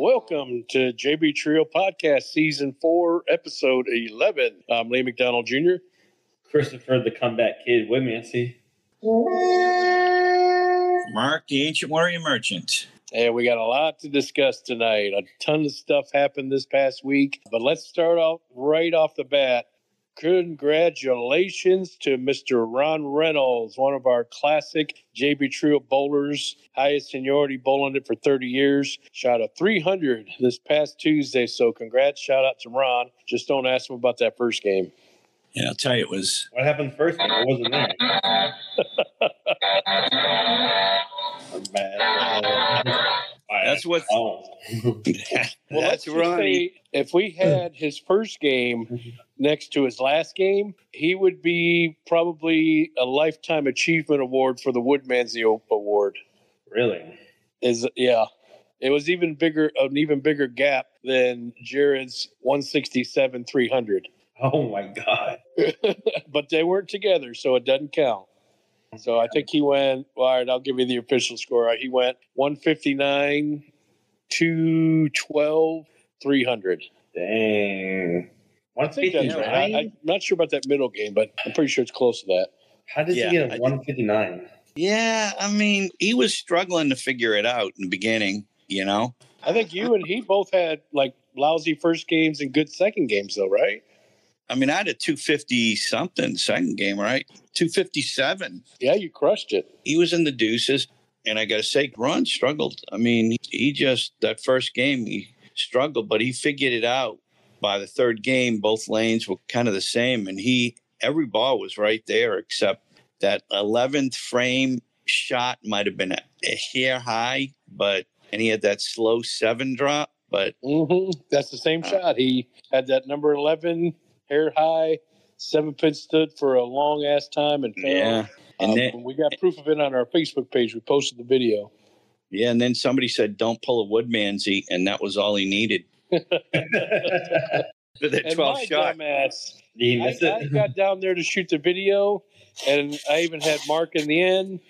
Welcome to JB Trio Podcast, Season 4, Episode 11. I'm Lee McDonald Jr. Christopher, the comeback kid, with me. I see. Mark, the ancient warrior merchant. And we got a lot to discuss tonight. A ton of stuff happened this past week. But let's start off right off the bat. Congratulations to Mr. Ron Reynolds, one of our classic JB Trio bowlers, highest seniority bowling it for 30 years. Shot a 300 this past Tuesday. So congrats. Shout out to Ron. Just don't ask him about that first game. Yeah, I'll tell you, it was What happened first game? I wasn't there. I'm bad. That's what-. Well, let's that's just Ronnie. say if we had his first game next to his last game, he would be probably a lifetime achievement award for the Woodmansee Award. really? Is yeah, it was even bigger, an even bigger gap than Jared's 167 300. Oh my god. but they weren't together, so it doesn't count. So I think he went. All right, I'll give you the official score. He went 159, 212, 300. Dang. I think that's right. I, I'm not sure about that middle game, but I'm pretty sure it's close to that. How did Yeah, he get a 159? Yeah, I mean, he was struggling to figure it out in the beginning, you know? I think you and he both had like lousy first games and good second games, though, right? I mean, I had a 250 something second game, right? 257. Yeah, you crushed it. He was in the deuces. And I got to say, Ron struggled. I mean, he just, that first game, he struggled, but he figured it out. By the third game, both lanes were kind of the same. And he, every ball was right there, except that 11th frame shot might have been a, a hair high, but, and he had that slow seven drop. But mm-hmm. That's the same shot. He had that number 11 hair high, seven pin stood for a long ass time and failed. yeah. And Um, then, we got proof of it on our Facebook page. We posted the video. yeah. And then somebody said, don't pull a Woodmansee. And that was all he needed for that 12 shot. dumbass, he I, I got down there to shoot the video, and I even had Mark in the end.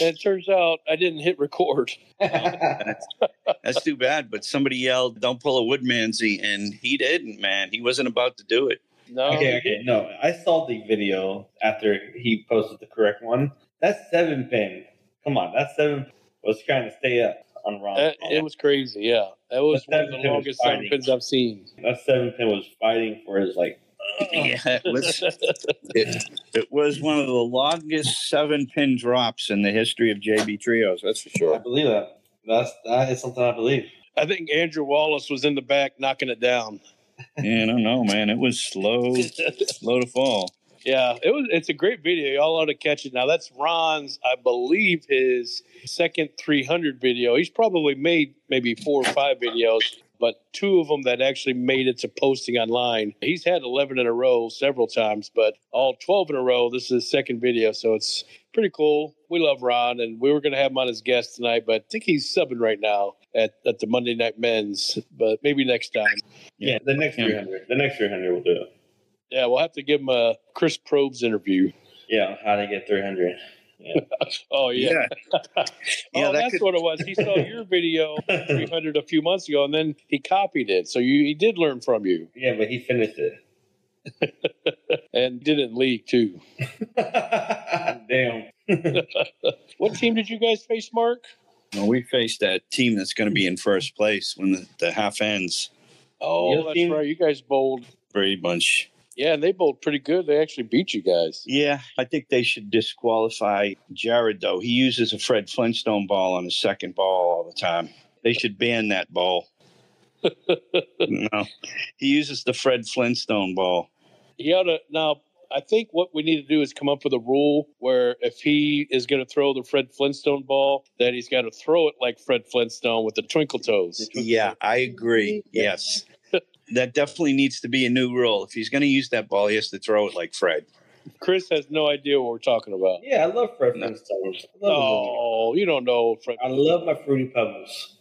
And it turns out I didn't hit record. That's too bad. But somebody yelled, "Don't pull a Woodmansee," and he didn't. Man, he wasn't about to do it. No, okay, okay. No, I saw the video after he posted the correct one. That's seven pin. Come on, that's seven. Was trying to stay up on Ron. That- it was crazy. Yeah, that was But one of the longest seven pins I've seen. that seven pin was fighting for his like. yeah, it was. It, it was one of the longest seven pin drops in the history of JB trios. That's for sure. I believe that. That's that is something I believe. I think Andrew Wallace was in the back knocking it down. Yeah, I don't know, man. It was slow, slow to fall. Yeah, it was. It's a great video. Y'all ought to catch it. Now that's Ron's, I believe, his second 300 video. He's probably made maybe four or five videos, but two of them that actually made it to posting online. He's had 11 in a row several times, but all 12 in a row. This is his second video, so it's pretty cool. We love Ron, and we were going to have him on as guest tonight, but I think he's subbing right now at, at the Monday Night Men's. But maybe next time. Yeah, the next Yeah. 300. The next 300 will do it. Yeah, we'll have to give him a Chris Probes interview. Yeah, how to get 300. Oh yeah. Yeah, oh, Yeah, that that's could- what it was. He saw your video 300 a few months ago, and then he copied it. So you, he did learn from you, yeah, but he finished it. and didn't leak too. Damn. What team did you guys face, Mark? Well, we faced that team that's going to be in first place when the, the half ends. Oh, Your that's team? right. You guys bowled. Brady bunch. Yeah, and they bowled pretty good. They actually beat you guys. Yeah, I think they should disqualify Jared though. He uses a Fred Flintstone ball on his second ball all the time. They should ban that ball. no, he uses the Fred Flintstone ball. He ought to now. I think what we need to do is come up with a rule where if he is going to throw the Fred Flintstone ball, that he's got to throw it like Fred Flintstone with the twinkle toes. Yeah, I agree. Yes, that definitely needs to be a new rule. If he's going to use that ball, he has to throw it like Fred. Chris has no idea what we're talking about. Yeah, I love Fred Flintstones. I love, Oh, you don't know Fred. I love my Fruity Pebbles.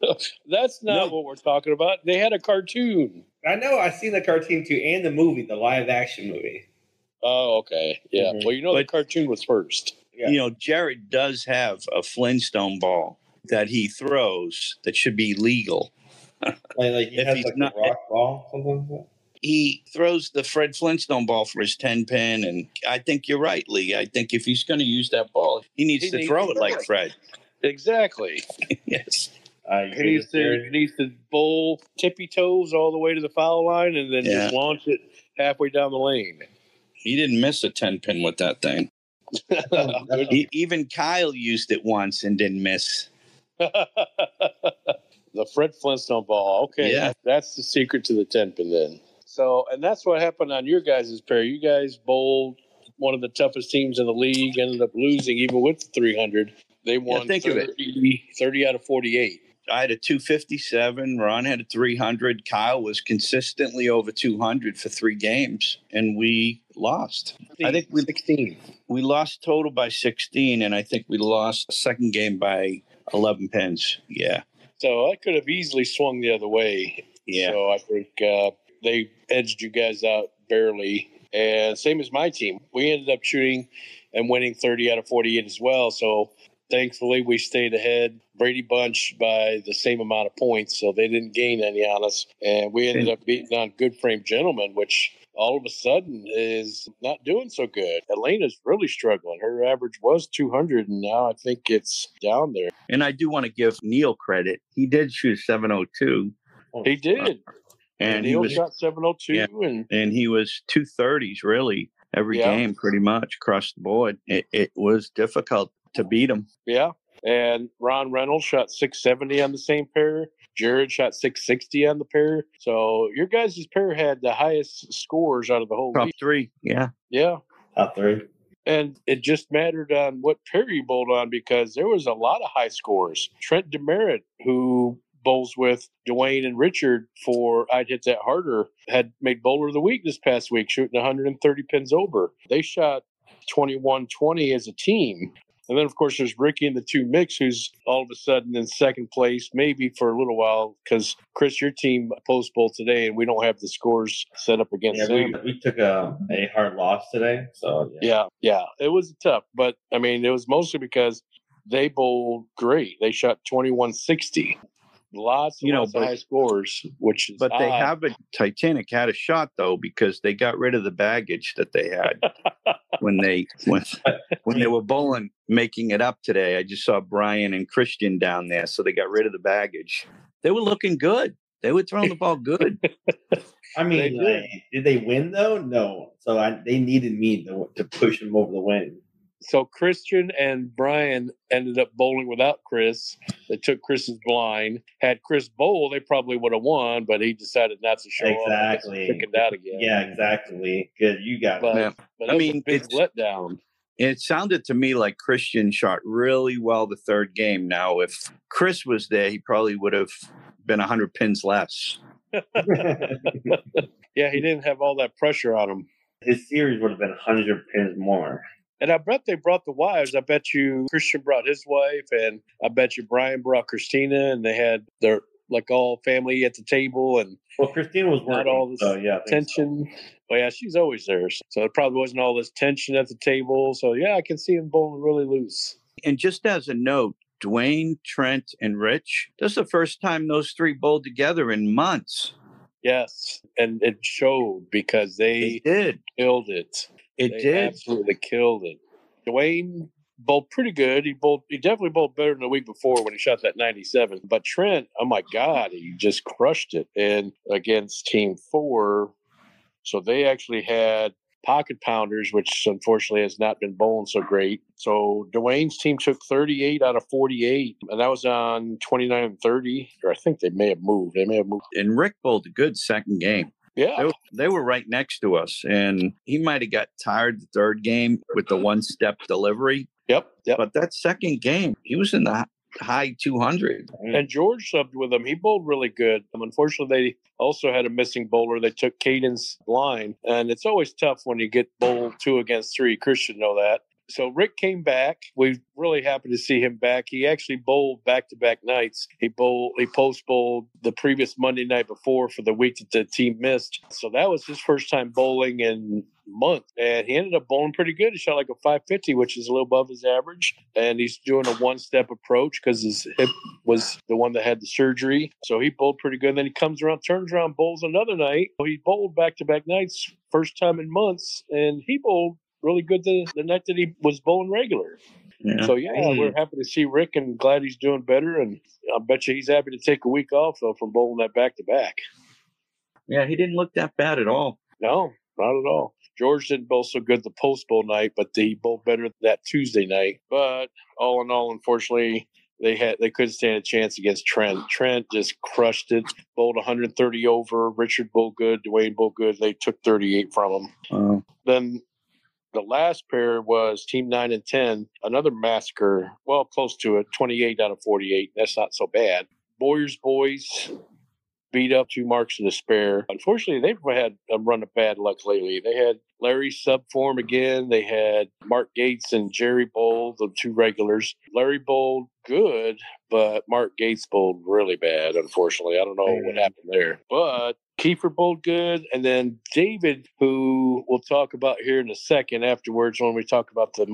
That's not No. what we're talking about. They had a cartoon. I know. I've seen the cartoon too, and the movie, the live action movie. Oh, okay. Yeah. Mhm. Well, you know the cartoon was first. Yeah. You know, Jared does have a Flintstone ball that he throws that should be legal. Like, like he If has he's like not- a rock ball, something like that. he throws the Fred Flintstone ball for his 10 pin. And I think you're right, Lee. I think if he's going to use that ball, he needs He to needs throw to it like. Fred. Exactly. yes. I He needs to he needs to bowl tippy toes all the way to the foul line and then just launch it halfway down the lane. He didn't miss a 10 pin with that thing. That's- E- even Kyle used it once and didn't miss. the Fred Flintstone ball. Okay, Yeah. that's the secret to the ten pin then. So, and that's what happened on your guys' pair. You guys bowled one of the toughest teams in the league, ended up losing even with the 300. They won think of it. 30, 30 out of 48. I had a 257. Ron had a 300. Kyle was consistently over 200 for three games, and we lost. I think we 16. we lost total by 16, and I think we lost second game by 11 pins. Yeah, So I could have easily swung the other way. yeah. So I think uh, they edged you guys out barely. And same as my team. We ended up shooting and winning 30 out of 48 as well. So thankfully we stayed ahead. Brady Bunch by the same amount of points. So they didn't gain any on us. And we ended up beating on Good Frame Gentlemen, which all of a sudden is not doing so good. Elena's really struggling. Her average was 200, and now I think it's down there. And I do want to give Neil credit. He did shoot 702, He did. and he Neil was shot 702, Yeah. and and he was two thirties really every Yeah. game, pretty much across the board. It, it was difficult to beat him. Yeah. And Ron Reynolds shot 670 on the same pair. Jared shot 660 on the pair. So your guys' pair had the highest scores out of the whole Top league. three, yeah. Yeah. Top three. And it just mattered on what pair you bowled on because there was a lot of high scores. Trent Demerit, who bowls with Dwayne and Richard for I'd Hit That Harder, had made bowler of the week this past week, shooting 130 pins over. They shot 21 20 as a team. And then, of course, there's Ricky and the two mix, who's all of a sudden in second place, maybe for a little while, because Chris, your team post bowl today, and we don't have the scores set up against yeah, we, we, took a, a hard loss today. So, yeah. yeah, yeah, it was tough. But I mean, it was mostly because they bowled great. They shot 2160. Lots, you know, high scores, which but odd. they have a Titanic had a shot though because they got rid of the baggage that they had when they when when they were bowling, making it up today. I just saw Brian and Christian down there, so they got rid of the baggage. They were looking good. They were throwing the ball good. I mean, they did. Uh, did. they win though? No. So I, they needed me to, to push them over the win. So Christian and Brian ended up bowling without Chris. They took Chris's blind. Had Chris bowl, they probably would have won, but he decided not to show Exactly. up. Picking out again. Yeah, exactly. Good. You got But, it. But I mean, a big it's- letdown. It sounded to me like Christian shot really well the third game. Now, if Chris was there, he probably would have been 100 pins less. Yeah, he didn't have all that pressure on him. His series would have been 100 pins more. And I bet they brought the wives. I bet you Christian brought his wife, and I bet you Brian brought Christina, and they had their like all family at the table and Well, Christina was Not all this so yeah, I think so. tension. Well, yeah, she's always there, so it probably wasn't all this tension at the table. So yeah, I can see him bowling really loose. And just as a note, Dwayne, Trent, and Rich, this is the first time those three bowled together in months. Yes, and it showed because They they did. killed it. It They did. absolutely killed it. Dwayne bowled pretty good. He bowled. He definitely bowled better than the week before when he shot that 97. But Trent, oh my God, he just crushed it. And against Team Four, so they actually had pocket pounders, which unfortunately has not been bowling so great. So Dwayne's team took 38 out of 48, and that was on 29 and 30. Or I think they may have moved. They may have moved. And Rick bowled a good second game. Yeah. They were, they were right next to us, and he might have got tired the third game with the one step delivery. Yep. Yep. But that second game, he was in the high 200. And George subbed with him. He bowled really good. Um, unfortunately, they also had a missing bowler. They took Caden's line, and it's always tough when you get bowled two against three. Chris should know that. So Rick came back. We're really happy to see him back. He actually bowled back to back nights. He bowled, he post bowled the previous Monday night before for the week that the team missed. So that was his first time bowling in month, and he ended up bowling pretty good. He shot like a 550, which is a little above his average, and he's doing a one-step approach because his hip was the one that had the surgery. So he bowled pretty good. And then he comes around, turns around, bowls another night. He bowled back-to-back nights, first time in months, and he bowled really good the, the night that he was bowling regular. Yeah. So yeah, we're happy to see Rick and glad he's doing better. And I bet you he's happy to take a week off though from bowling that back to back. yeah, he didn't look that bad at all. No, not at all. George didn't bowl so good the post bowl night, but he bowled better that Tuesday night. But all in all, unfortunately, they had they couldn't stand a chance against Trent. Trent just crushed it. Bowled 130 over. Richard bowled good. Dwayne bowled good. They took 38 from him. Uh, Then the last pair was Team 9 and 10, another massacre. Well, close to it, 28 out of 48. That's not so bad. Boyers boys beat up two marks of despair. Unfortunately, they've had um, a run of bad luck lately. They had Larry sub form again. They had Mark Gates and Jerry Bowl, the two regulars. Larry bowled good, but Mark Gates bowled really bad, unfortunately. I don't know what happened there. But Kiefer bowled good. And then David, who we'll talk about here in a second afterwards when we talk about the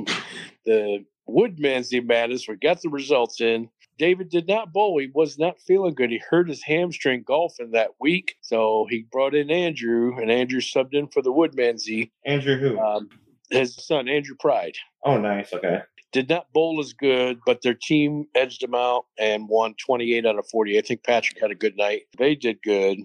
the Woodmansee Madness, we got the results in. David did not bowl. He was not feeling good. He hurt his hamstring golfing that week. So he brought in Andrew, and Andrew subbed in for the Woodmansee. Andrew who? Um, his son, Andrew Pride, oh, nice. Okay. did not bowl as good, but their team edged them out and won 28 out of 40. I think Patrick had a good night. They did good.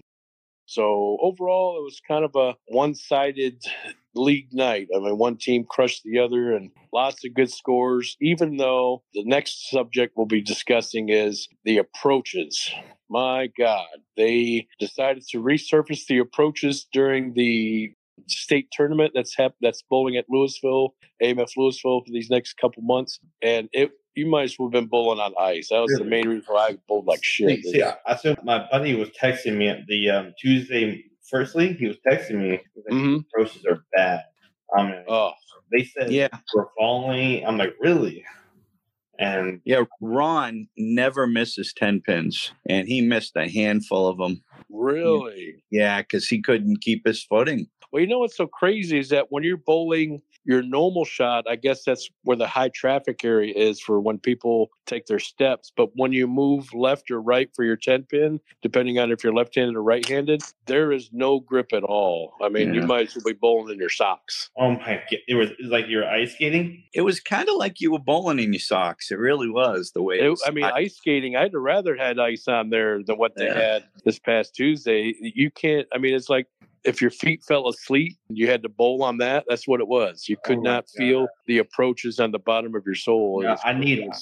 So overall, it was kind of a one-sided league night. I mean, one team crushed the other, and lots of good scores. Even though the next subject we'll be discussing is the approaches. My God, they decided to resurface the approaches during the state tournament that's hap- that's bowling at Louisville, AMF Louisville for these next couple months, and it. You might as well have been bowling on ice. That was the main reason why I bowled like shit. See, see, I, I said my buddy was texting me at the um, Tuesday firstly. He was texting me. He was like, Mhm. Approaches are bad. I mean, Oh, they said yeah, we're falling. I'm like, really? And yeah. Ron never misses ten pins, and he missed a handful of them. really? Yeah, because he couldn't keep his footing. Well, you know what's so crazy is that when you're bowling your normal shot, I guess that's where the high traffic area is for when people take their steps. But when you move left or right for your 10 pin, depending on if you're left handed or right handed, there is no grip at all. I mean, you might as well be bowling in your socks. oh my god, it was, it was like you're ice skating. It was kind of like you were bowling in your socks. It really was the way. It, It- was. I mean, ice skating, I'd rather had ice on there than what they Yeah. had this past Tuesday. You can't, I mean, it's like if your feet fell asleep, you had to bowl on that. That's what it was. You could Oh not feel the approaches on the bottom of your sole. Yeah, I need it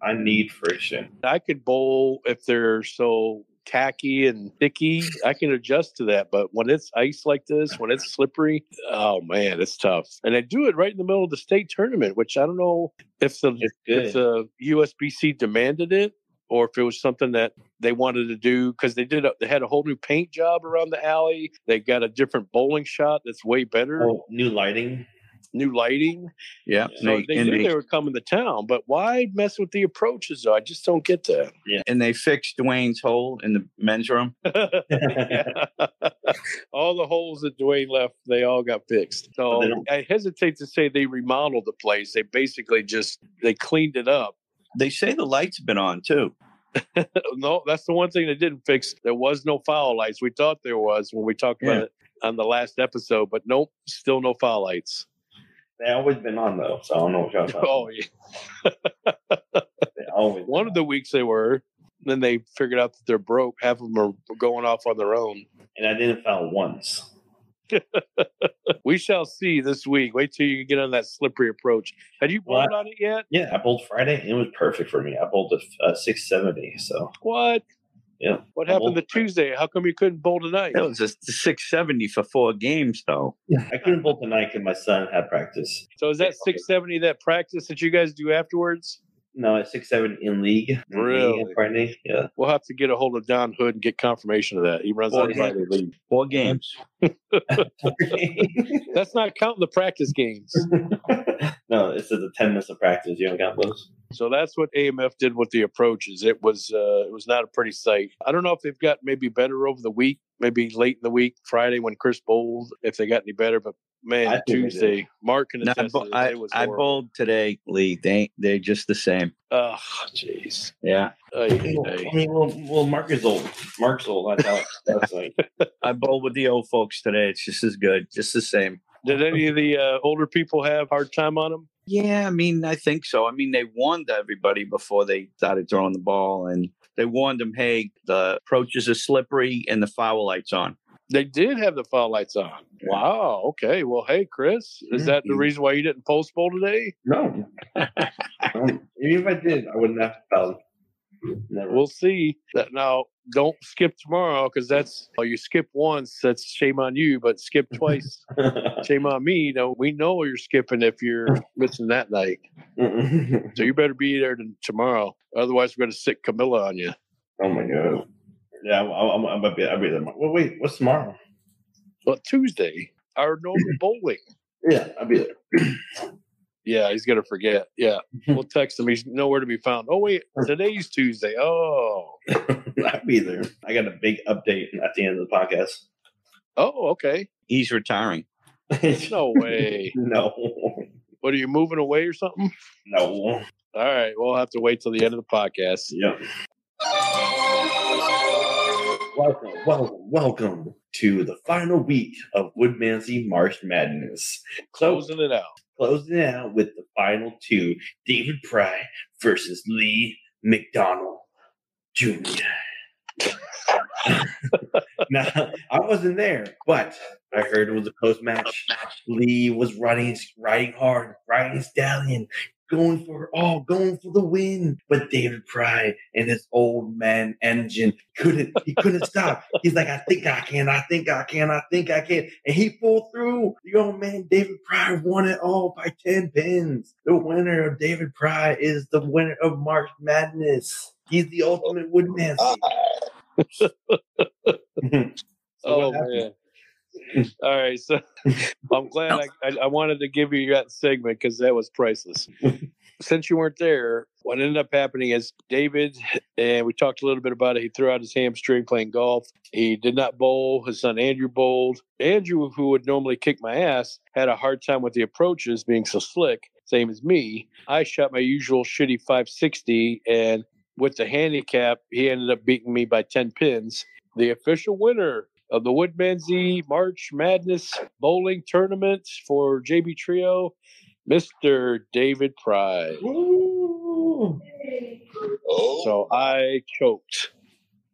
I need friction. I could bowl if they're so tacky and sticky. I can adjust to that. But when it's ice like this, when it's slippery, oh man, it's tough. And I do it right in the middle of the state tournament, which I don't know if the if the USBC demanded it or if it was something that they wanted to do because they did a, they had a whole new paint job around the alley. They got a different bowling shot that's way better, Oh, new lighting. new lighting. yeah, So they, they, knew they, they were coming to town, but why mess with the approaches though? I just don't get that. Yeah. and they fixed Dwayne's hole in the men's room. All the holes that Dwayne left, they all got fixed. So I hesitate to say they remodeled the place. They basically just they cleaned it up. They say the lights have been on too. no, that's the one thing they didn't fix. There was no foul lights. We thought there was when we talked Yeah. about it on the last episode, but nope, still no foul lights. They always been on though, so I don't know what y'all talking Oh, yeah. They always one of the weeks they were. Then they figured out that they're broke. Half of them are going off on their own. and I didn't foul once. We shall see this week. Wait till you get on that slippery approach. Had you Well, bowled on it yet? Yeah, I bowled Friday it was perfect for me. I bowled a, a 670, so What? yeah. What I happened bowled to Tuesday? How come you couldn't bowl tonight? That was a 670 for four games, though. Yeah, I couldn't bowl tonight because my son had practice. So is that 670 that practice that you guys do afterwards? No, it's 670 in league. In league Really? on Friday, yeah. We'll have to get a hold of Don Hood and get confirmation of that. He runs Well, on Friday league. Four games. That's not counting the practice games. no, it's the 10 minutes of practice. You don't count those. So that's what AMF did with the approaches. It was uh, it was not a pretty sight. I don't know if they've got maybe better over the week, maybe late in the week, Friday when Chris bowled, if they got any better. But I man, think they did. Tuesday, Mark can No, I, attest bo- to I, it was I horrible. bowled today, Lee. They they're just the same. Oh, jeez. Yeah, Ay, ay, I mean, well, well, Mark is old. Mark's old. That's how. That's like. I bowled with the old folks today. It's just as good, just the same. Did any of the uh, older people have hard time on them? Yeah, I mean, I think so. I mean, they warned everybody before they started throwing the ball, and they warned them, "Hey, the approaches are slippery and the foul lights on." They did have the foul lights on. Wow. Okay. Well, hey, Chris, is that the reason why you didn't post bowl today? No. Um, even if I did, I wouldn't have felt. Never. We'll see. Now, don't skip tomorrow because that's oh, you skip once. That's shame on you, but skip twice, shame on me. You know, we know you're skipping if you're missing that night. So you better be there to, tomorrow. Otherwise, we're going to sit Camilla on you. Oh my god. Yeah, I'm. I'm, I'm about to be. I'll be there. Well, wait. What's tomorrow? But Tuesday, our normal bowling. Yeah, I'll be there. Yeah, he's gonna forget. Yeah, we'll text him. He's nowhere to be found. Oh wait, today's Tuesday. Oh, I'll be there. I got a big update at the end of the podcast. oh, okay. He's retiring. No way. no, What are you moving away or something? no. All right, we'll have to wait till the end of the podcast. Yep. Welcome, welcome, welcome to the final week of Woodmansee March Madness. Closing it out. closing it out with the final two David Pry versus Lee McDonald Jr. now, I wasn't there, but I heard it was a close match. Lee was riding, riding hard, riding stallion, going for oh, going for the win. But David Pry and his old man engine couldn't. He couldn't stop. He's like, I think I can. I think I can. I think I can. And he pulled through. The old man David Pry won it all by ten pins. The winner of David Pry is the winner of March Madness. He's the ultimate woodman. So oh man. All right, so I'm glad I, I, I wanted to give you that segment because that was priceless. Since you weren't there, what ended up happening is David, and we talked a little bit about it. He threw out his hamstring playing golf. He did not bowl. His son Andrew bowled. Andrew, who would normally kick my ass, had a hard time with the approaches being so slick, same as me. I shot my usual shitty 560, and with the handicap, he ended up beating me by 10 pins. The official winner of the Woodmansee March Madness Bowling Tournament for JB Trio, Mr. David. Woo! So I choked.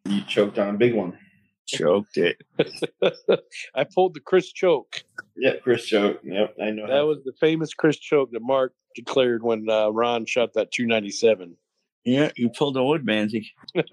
You choked on a big one. Choked it. I pulled the Chris choke. Yeah, Chris choke. Yep, I know. That was the famous Chris choke that Mark declared when uh, Ron shot that 297. Yeah, you pulled a Woodmansee.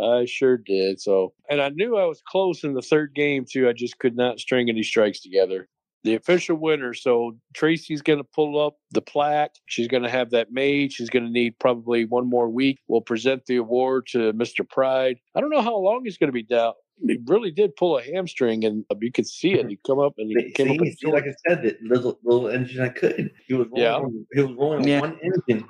I sure did. So, and I knew I was close in the third game too. I just could not string any strikes together. The official winner. So Tracy's going to pull up the plaque. She's going to have that made. She's going to need probably one more week. We'll present the award to Mr. Pride. I don't know how long he's going to be down. He really did pull a hamstring, and uh, you could see it. Mm-hmm. He come up and he See, came up. see, and see, like I said, that little little engine I could. He was rolling, Yeah. he was rolling Yeah. one engine.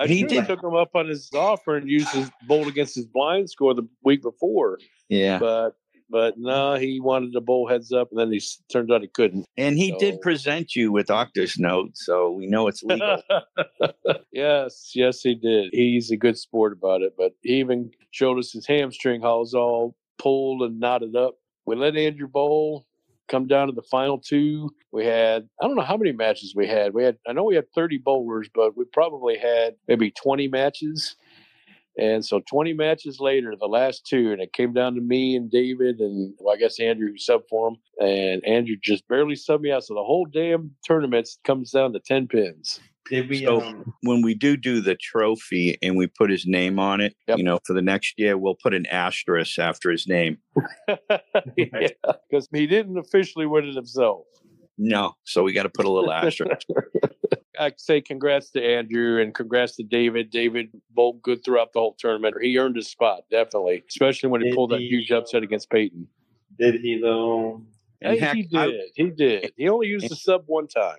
I He did. took him up on his offer and used his bowl against his blind score the week before. Yeah, but but no, he wanted to bowl heads up, and then he turned out he couldn't. and he So- did present you with doctor's note, so we know it's legal. yes, yes, he did. He's a good sport about it, but he even showed us his hamstring how all pulled and knotted up. We let Andrew bowl. Come down to the final two. We had I don't know how many matches we had. We had I know we had 30 bowlers, but we probably had maybe 20 matches. And so 20 matches later, the last two, and it came down to me and David, and well, I guess Andrew who sub for him. And Andrew just barely subbed me out. So the whole damn tournament comes down to 10 pins. Did we? So- um, when we do do the trophy and we put his name on it, Yep. you know, for the next year, we'll put an asterisk after his name. yeah, because he didn't officially win it himself. No, so we got to put a little asterisk. I say congrats to Andrew and congrats to David. David bowled good throughout the whole tournament. He earned his spot, definitely, especially when he Did pulled that huge upset against Peyton. did he though? And Hey, heck, he I- did. he did. He only used the sub one time.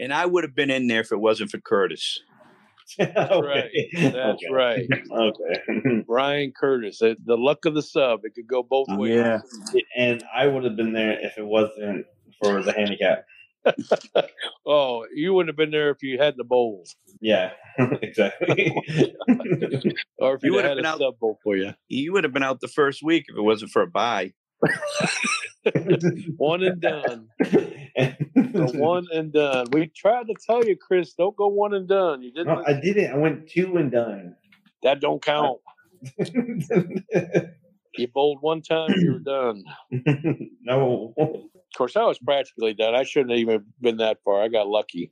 And I would have been in there if it wasn't for Curtis. okay. Right. That's okay. right. Okay. Brian Curtis. The luck of the sub. It could go both oh, ways. Yeah. and I would have been there if it wasn't for the handicap. Oh, you wouldn't have been there if you had the bowled. Yeah, exactly. Or if You you would had have a been out- sub bowl for you. You would have been out the first week if it wasn't for a buy. One and done. The one and done. We tried to tell you, Chris, don't go one and done. You didn't. No, I didn't. I went two and done. that don't count. You bowled one time, you were done. no. Of course, I was practically done. I shouldn't have even been that far. I got lucky.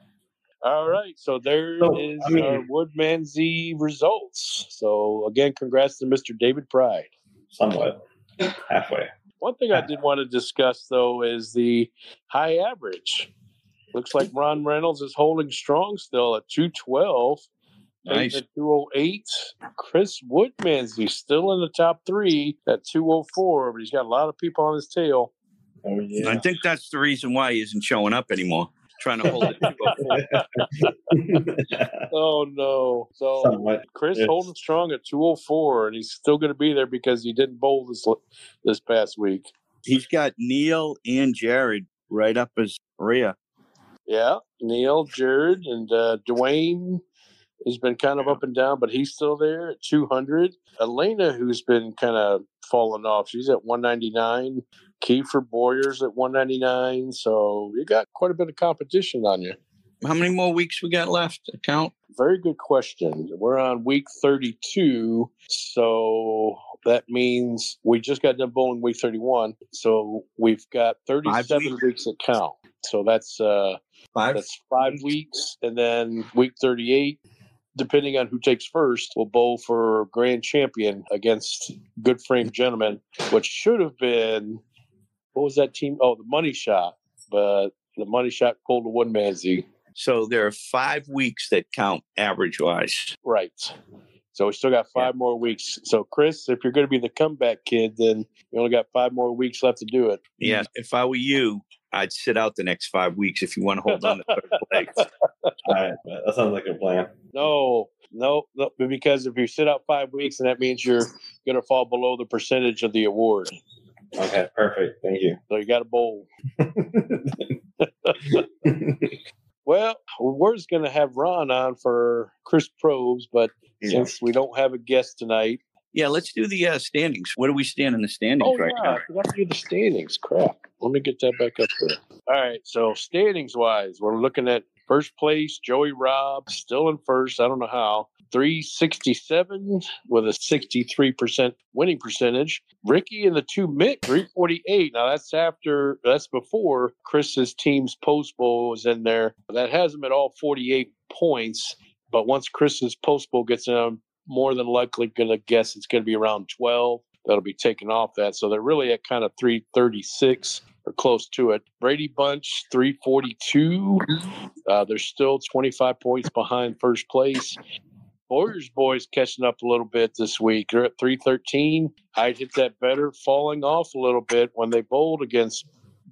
All right, so there is So, I mean- our Woodmansee results. So again, congrats to Mr. David Pride. Somewhat. Halfway. One thing I uh, did want to discuss though is the high average. Looks like Ron Reynolds is holding strong still at 212. Nice. At 208. Chris Woodmansee still in the top three at 204, but he's got a lot of people on his tail. Oh, yeah. I think that's the reason why he isn't showing up anymore. Trying to hold it. Oh no! So Somewhat. Chris Yes. holding strong at 204, and he's still going to be there because he didn't bowl this this past week. He's got Neil and Jared right up his rear. Yeah, Neil, Jared, and uh, Dwayne has been kind of up and down, but he's still there at 200. Elena, who's been kind of falling off, she's at 199. Kiefer Boyer's at 199. So you got quite a bit of competition on you. How many more weeks we got left to count? Very good question. We're on week 32. So that means we just got done bowling week 31. So we've got 37 weeks. weeks count. So that's uh Five. that's five weeks. And then week 38, depending on who takes first, will bowl for grand champion against good frame gentlemen, which should have been what was that team? Oh, the money shot. But the money shot pulled a one man Z. So there are five weeks that count average wise. Right. So we still got five more weeks. So Chris, if you're going to be the comeback kid, then you only got five more weeks left to do it. Yeah. If I were you, I'd sit out the next five weeks if you want to hold on to third place. All right. That sounds like a plan. No, no, no, because if you sit out five weeks, then that means you're going to fall below the percentage of the award. Okay. Perfect. Thank you. So you got a bowl. Well, we're just going to have Ron on for Chris Probes, but Yeah. since we don't have a guest tonight, Yeah, let's do the uh, standings. What do we stand in the standings Oh, right yeah, now? I forgot to do the standings. Crap. Let me get that back up there. All right. So, standings wise, we're looking at first place, Joey Robb, still in first. I don't know how. 367 with a 63% winning percentage. Ricky and the two Mick, 348. Now, that's after, that's before Chris's team's post bowl was in there. That has him at all 48 points. But once Chris's post bowl gets in, I'm more than likely going to guess it's going to be around 12 that'll be taken off that. So they're really at kind of 336 or close to it. Brady Bunch, 342. Uh, they're still 25 points behind first place. Warriors boys catching up a little bit this week. They're at 313. I'd hit that better, falling off a little bit when they bowled against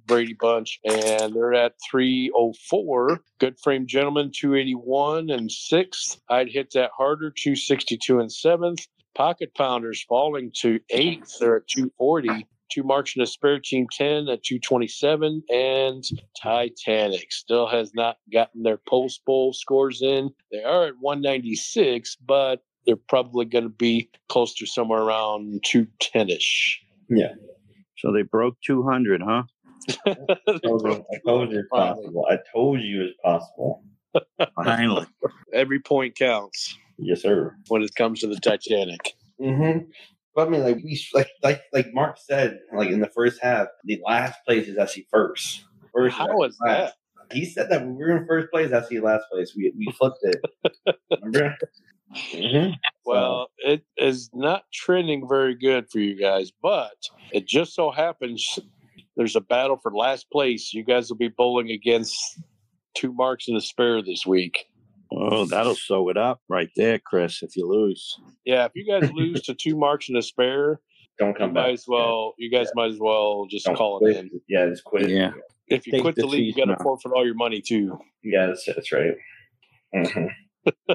Brady Bunch, and they're at 304. Good frame gentlemen, 281 and sixth. I'd hit that harder, 262 and seventh. Pocket Pounders falling to eighth. They're at 240. Two marks in the spare team 10 at 227. And Titanic still has not gotten their post bowl scores in. They are at 196, but they're probably going to be close to somewhere around 210 ish. Yeah. So they broke 200, huh? I told you, I told you it's possible. I told you it's possible. Finally. Every point counts Yes, sir. when it comes to the Titanic. Mm-hmm. But I mean, like we like like like Mark said, like in the first half, the last place is actually first. First How is that? He said that when we were in first place, actually last place. We we flipped it. Remember? Mm-hmm. Well, it is not trending very good for you guys, but it just so happens there's a battle for last place. You guys will be bowling against two marks in the spare this week. Oh, that'll sew it up right there, Chris, if you lose. Yeah, if you guys lose to two marks and a spare, Don't you come back. might as well. You guys might as well just Don't call it in. Yeah, just quit. Yeah. If you Take quit the the league, you got season to out. forfeit all your money too. Yeah, that's, that's right. hmm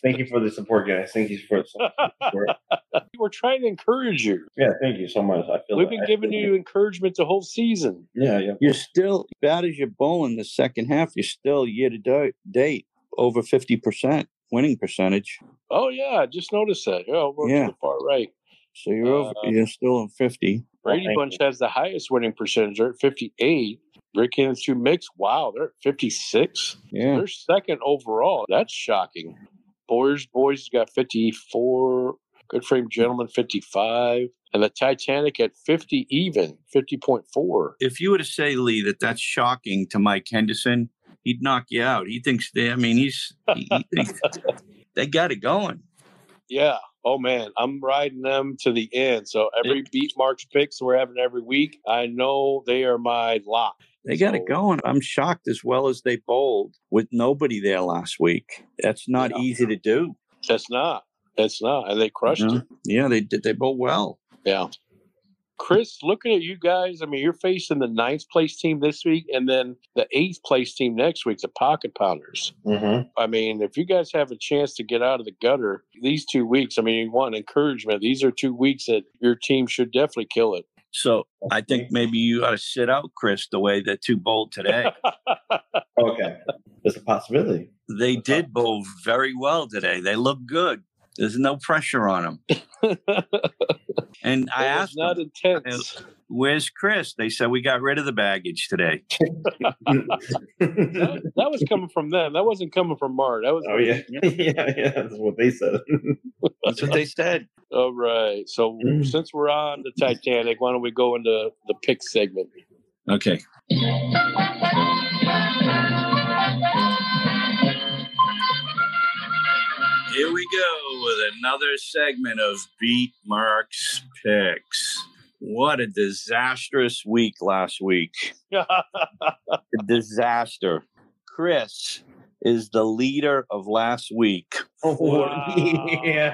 Thank you for the support, guys. Thank you for the support. We're trying to encourage you. Yeah, thank you so much. I feel We've been I giving feel- you encouragement the whole season. Yeah, yeah. You're still bad as you're bowling the second half. You're still year to do- date over fifty percent winning percentage. Oh yeah, I just noticed that. Oh, we're Yeah. the far right. So you're over. Uh, You're still in fifty. Well, Brady thank Bunch you. has the highest winning percentage. They're at 58. Rick and two mix. Wow, they're at 56. Yeah. They're second overall. That's shocking. Boys, boys got 54. Good frame gentlemen 55. And the Titanic at 50 even, 50.4. If you were to say Lee that that's shocking to Mike Henderson, he'd knock you out. He thinks they. I mean, he's. He, he they got it going. Yeah. Oh man, I'm riding them to the end. So every beat Mark's picks we're having every week, I know they are my lock. They got it going. I'm shocked as well as they bowled with nobody there last week. That's not easy to do. That's not. It's not. And they crushed it. Yeah, they did. They bowled well. Yeah. Chris, looking at you guys, I mean, you're facing the ninth place team this week and then the eighth place team next week, the Pocket Pounders. Mm-hmm. I mean, if you guys have a chance to get out of the gutter these two weeks, I mean, you want encouragement. These are two weeks that your team should definitely kill it. So I think maybe you ought to sit out, Chris, the way the two bowled today. Okay, there's a possibility. they did bowl very well today. They look good. There's no pressure on them. And I It asked not them, intense. "Where's Chris?" They said we got rid of the baggage today. That, that was coming from them. That wasn't coming from Mark. That was oh yeah, yeah, yeah. That's what they said. That's what they said. all right. So Mm. since we're on the Titanic, why don't we go into the pick segment? Okay. Here we go with another segment of Beat Mark's Picks. What a disastrous week last week. A disaster. Chris is the leader of last week. oh, Wow. yeah.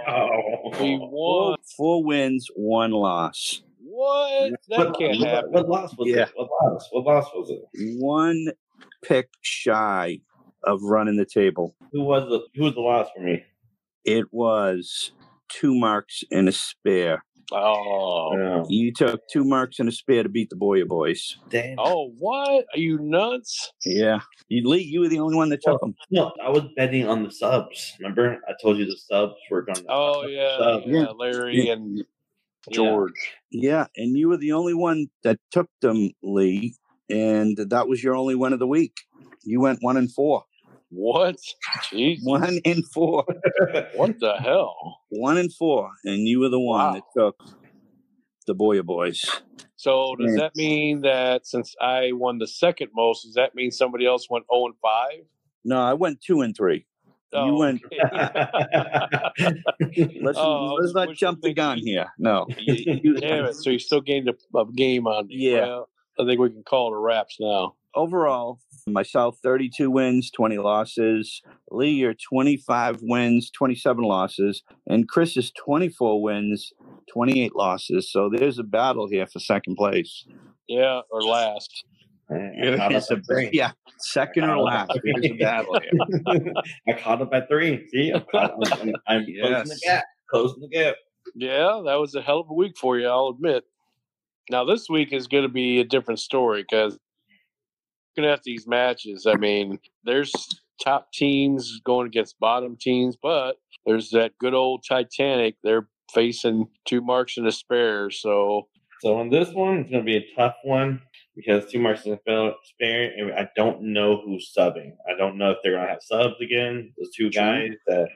we Four, won. four wins, one loss. What? That What, can't what, happen. what loss was Yeah. it? What loss? What loss was it? One pick shy of running the table. Who was the Who was the loss for me? It was two marks and a spare. Oh. Oh, You took two marks and a spare to beat the Boyer boys. damn. Oh, what? Are you nuts? Yeah. You, Lee, you were the only one that took oh, them. No, I was betting on the subs. Remember, I told you the subs were going. to Oh, yeah. Subs. yeah. Yeah. Larry and George. Yeah. And you were the only one that took them, Lee. And that was your only win of the week. You went one and four. What? Jeez. One in four. What the hell? One in four. And you were the one Wow. that took the Boyer boys. So does that mean that since I won the second most, does that mean somebody else went 0 and 5? No, I went two and three. You oh, went. Let's, Oh, let's not jump the gun here. No. Damn it. So you still gained a, a game on. Yeah. Well, I think we can call it a wraps now. Overall, myself 32 wins, 20 losses. Lee, you're 25 wins, 27 losses. And Chris is 24 wins, 28 losses. So there's a battle here for second place. Yeah, or last. Eh, I eh, It's a- yeah, second or last. There's a battle here. I caught up at three. See, I'm, I'm, I'm, I'm closing the gap. Closing the gap. Yeah, that was a hell of a week for you, I'll admit. Now, this week is going to be a different story because looking at these matches, I mean, there's top teams going against bottom teams, but there's that good old Titanic. They're facing two marks and a spare. So, So on this one, it's going to be a tough one because two marks and a spare, and I don't know who's subbing. I don't know if they're going to have subs again. Those two guys that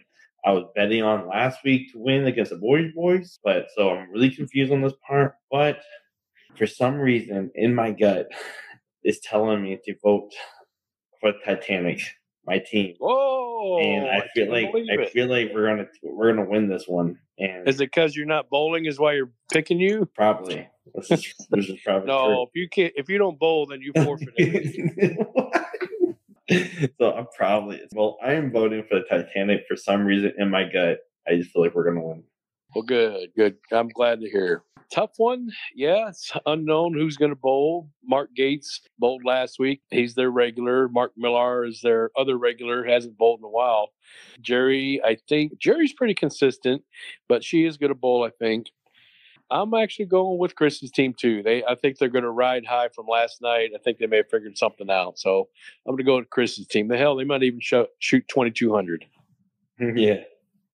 I was betting on last week to win against the boys boys, but so I'm really confused on this part. But for some reason, in my gut, is telling me to vote for Titanic, my team. whoa. and I feel like I feel like we're gonna we're gonna win this one. And Is it because you're not bowling? Is why you're picking you? probably this is this is probably No, if you can't, if you don't bowl, then you forfeit. so I'm probably well. I am voting for the Titanic for some reason in my gut. I just feel like we're gonna win. well, good, good. I'm glad to hear. Tough one. Yeah, it's unknown who's going to bowl. Mark Gates bowled last week. He's their regular. Mark Millar is their other regular, hasn't bowled in a while. Jerry, I think Jerry's pretty consistent, but she is going to bowl, I think. I'm actually going with Chris's team too. They, I think they're going to ride high from last night. I think they may have figured something out. So I'm going to go with Chris's team. The hell, they might even show, shoot 2,200. Mm-hmm. yeah.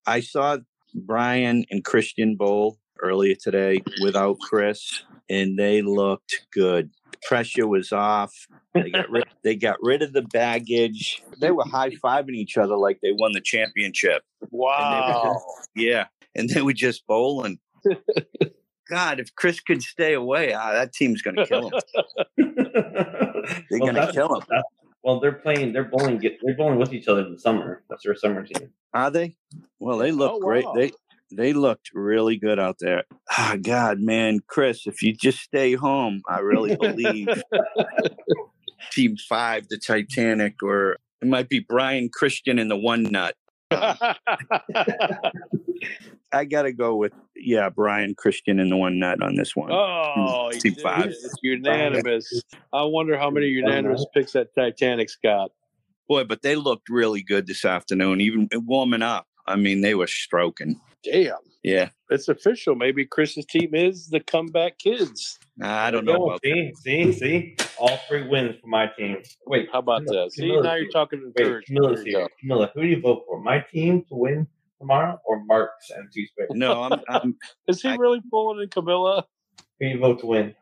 I saw Brian and Christian bowl earlier today without Chris, and they looked good. Pressure was off. They got rid, they got rid of the baggage. They were high fiving each other like they won the championship. Wow. Yeah, and they were just bowling. God, if Chris could stay away, ah, that team's going to kill him. They're Well, going to kill him. well, they're playing. They're bowling. They're bowling with each other in the summer. That's their summer team. Are they? Well, they look Oh, great. wow. They they looked really good out there. Ah, God, man, Chris, if you just stay home, I really believe Team Five, the Titanic, or it might be Brian Christian and the One Nut. I got to go with yeah, Brian Christian and the One Nut on this one. oh, Team five. It's unanimous. I wonder how many unanimous picks that Titanic's got. Boy, but they looked really good this afternoon, even warming up. I mean, they were stroking. Damn. Yeah, It's official. Maybe Chris's team is the comeback kids. I don't know about see, see, see. All three wins for my team. Wait, How about Camilla- that? See, Camilla's now you're here. talking Wait, encouragement. Camilla's here. Camilla, who do you vote for? My team to win tomorrow, or Mark's and two space? No, I'm, I'm. Is he I- really pulling in Camilla? Who do you vote to win?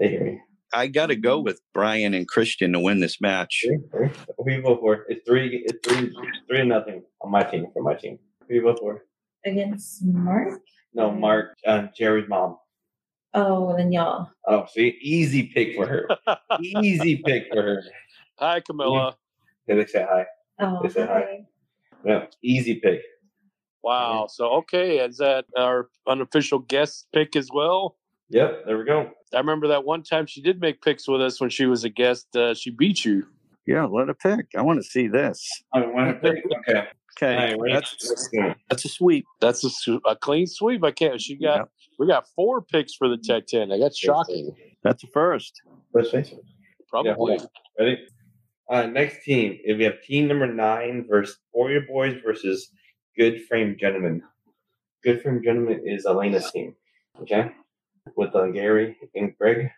They hear me. I got to go with Brian and Christian to win this match. Three, three. Who do you vote for? It's three. It's three. Three nothing on my team. For my team. Who do you vote for? Against Mark? No, Mark. Um, Jerry's mom. Oh, then y'all. Oh, see, easy pick for her. easy pick for her. Hi, Camilla. Yeah, they say hi. Oh, They say hi. hi. Yeah, easy pick. Wow. So, okay. Is that our unofficial guest pick as well? Yep, there we go. I remember that one time she did make picks with us when she was a guest. Uh, she beat you. Yeah, let her pick. I want to see this. I want to pick. Okay. Okay, All right, ready? that's that's a sweep. That's a, su- a clean sweep. I can't. She got. Yeah. We got four picks for the Titanic. That's shocking. That's a first. Let's face. Probably. Yeah. Ready? Uh, next team. If we have team number nine versus Warrior Boys versus Good Frame Gentlemen. Good Frame Gentlemen is Elena's team. Okay, with uh, Gary and Greg.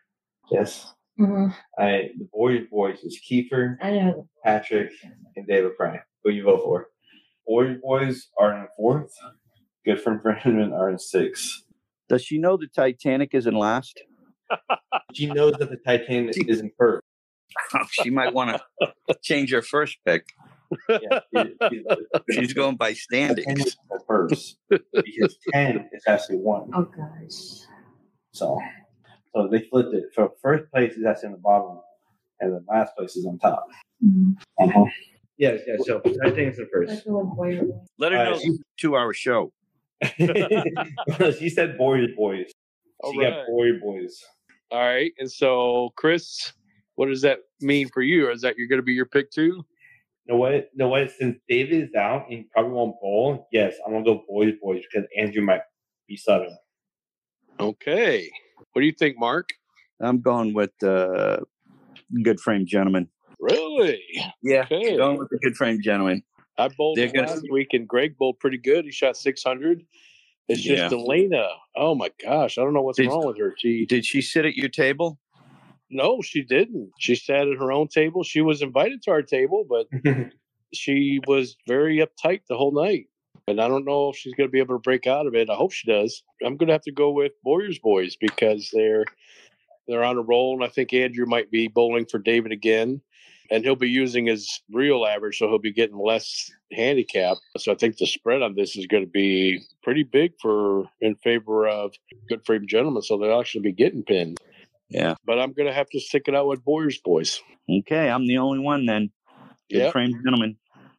Yes. hmm I the Warrior Boys is Kiefer, I know. Patrick, and David Prime. Who you vote for? Warrior Boys are in fourth. Good Frame Gentlemen are in sixth. Does she know the Titanic is in last? She knows that the Titanic is in first. she might want to change her first pick. Yeah, she- she- She's going by Titanic standings. is first because ten is actually one. Oh, gosh. So, so they flipped it. So first place is actually on the bottom, and the last place is on top. Mm. Uh-huh. Yes, yes. So Titanic's in Like first. the one boy. Let her Uh, know she- two hour show. she said Warriors boys. All She right. got Warrior boys. All right. And so, Chris, what does that mean for you? Is that you're going to be your pick too? You know what? You know what? Since David is out and he probably won't bowl, yes, I'm gonna go boys boys because Andrew might be sudden. Okay. What do you think, Mark? I'm going with uh, good frame gentleman. Really? Yeah, Okay. going with the good frame gentleman. I bowled They're him gonna- last week, and Greg bowled pretty good. He shot 600. It's just Yeah. Elena. Oh my gosh, I don't know what's Did- wrong with her. She Did she sit at your table? no, she didn't. She sat at her own table. She was invited to our table, but she was very uptight the whole night. And I don't know if she's going to be able to break out of it. I hope she does. I'm going to have to go with Boyer's boys because they're they're on a roll, and I think Andrew might be bowling for David again, and he'll be using his real average, so he'll be getting less handicap. So I think the spread on this is going to be pretty big for in favor of good frame gentlemen. So they'll actually be getting pinned. Yeah. But I'm going to have to stick it out with Boyer's boys. Okay, I'm the only one then. Good Yep. frame gentleman.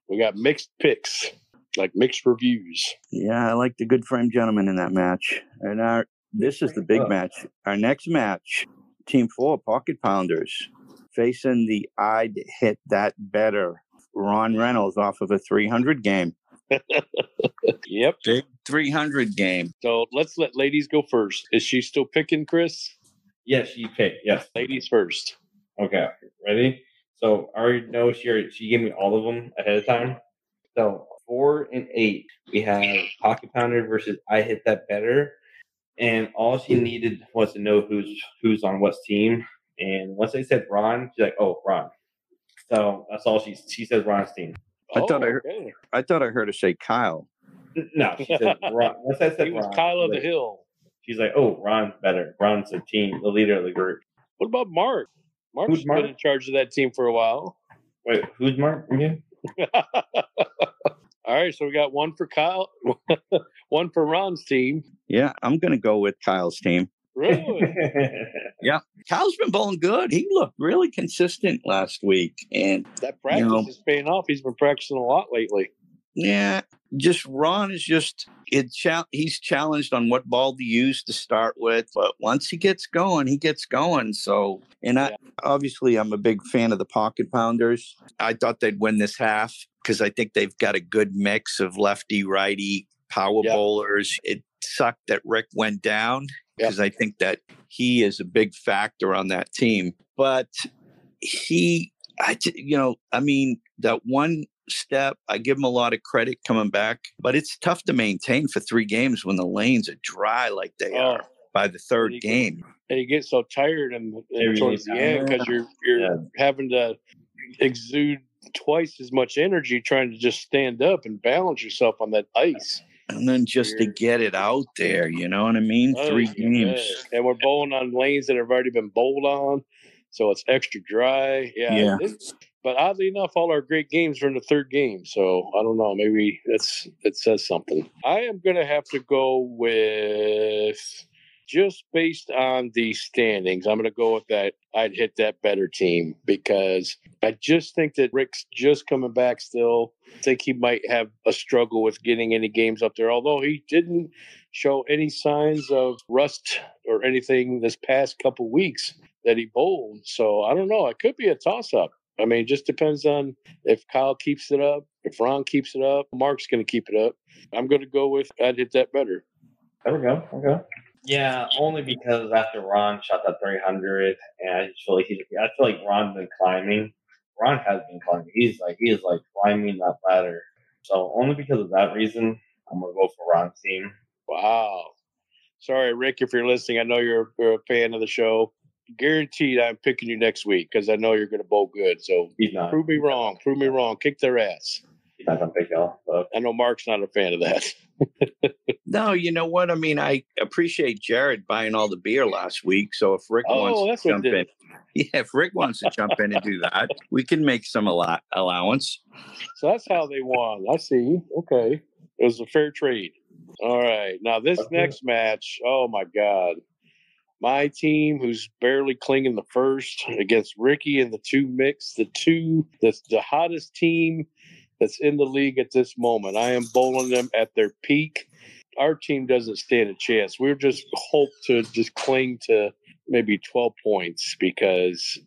We got mixed picks, like mixed reviews. Yeah, I like the good frame gentleman in that match. And our this is the big match. Our next match, Team Four Pocket Pounders, facing the I'd hit that better. Ron Reynolds off of a 300 game. Yep. Big 300 game. So let's let ladies go first. Is she still picking Chris? Yes, she picked. Yes. Ladies first. Okay. Ready? So I already know she she gave me all of them ahead of time. So four and eight, we have Pocket Pounder versus I Hit That Better, and all she needed was to know who's who's on what team. And once they said Ron, she's like, "Oh, Ron." So that's all she she says Ron's team. I thought I oh, heard- okay. I thought I heard her say Kyle. No, she said Ron. Once I said He was Ron, Kyle of she's the like- Hill. She's like, "Oh, Ron's better. Ron's the team, the leader of the group." What about Mark? Mark's Who's Mark? been in charge of that team for a while. Wait, who's Mark again? All right, so we got one for Kyle, one for Ron's team. Yeah, I'm going to go with Kyle's team. Really? Kyle's been bowling good. He looked really consistent last week. And that practice know- is paying off. He's been practicing a lot lately. yeah, just Ron is just it. Cha- he's challenged on what ball to use to start with, but once he gets going, he gets going. So, and I Yeah. obviously I'm a big fan of the pocket pounders. I thought they'd win this half because I think they've got a good mix of lefty righty power Yeah. bowlers. It sucked that Rick went down Because I think that he is a big factor on that team. But he, I, you know, I mean, that one step, I give him a lot of credit coming back, but it's tough to maintain for three games when the lanes are dry like they Oh, are by the third game. and you get so tired and, and towards the end because you're you're Yeah. having to exude twice as much energy trying to just stand up and balance yourself on that ice. And then just to get it out there, you know what I mean? Oh, Three yeah. games. and we're bowling on lanes that have already been bowled on, so it's extra dry. Yeah, Yeah. but oddly enough, all our great games are in the third game, so I don't know. Maybe that's it says something. I am gonna have to go with just based on the standings. I'm gonna go with that. I'd hit that better team because I just think that Rick's just coming back still. I think he might have a struggle with getting any games up there, although he didn't show any signs of rust or anything this past couple weeks that he bowled. So I don't know. It could be a toss up. I mean, just depends on if Kyle keeps it up, if Ron keeps it up, Mark's going to keep it up. I'm going to go with I'd hit that better. There we go. Okay. Yeah, only because after Ron shot that 300, and I feel like he's, I feel like Ron's been climbing. Ron has been climbing. He's like he is like climbing that ladder. So only because of that reason, I'm gonna go for Ron's team. Wow. Sorry, Rick, if you're listening, I know you're, you're a fan of the show. Guaranteed I'm picking you next week because I know you're going to bowl good. So prove me wrong. Prove me wrong. Kick their ass. He's not gonna pick y'all. So I know Mark's not a fan of that. No, you know what? I mean, I appreciate Jared buying all the beer last week. So if Rick Oh, wants to jump in, yeah, if Rick wants to jump in and do that, we can make some allow- allowance. So that's how they won. I see. Okay. It was a fair trade. All right. Now, this Okay. next match, oh my God. My team, who's barely clinging the first against Ricky and the two mix, the two, that's the hottest team that's in the league at this moment. I am bowling them at their peak. Our team doesn't stand a chance. We're just hope to just cling to maybe 12 points because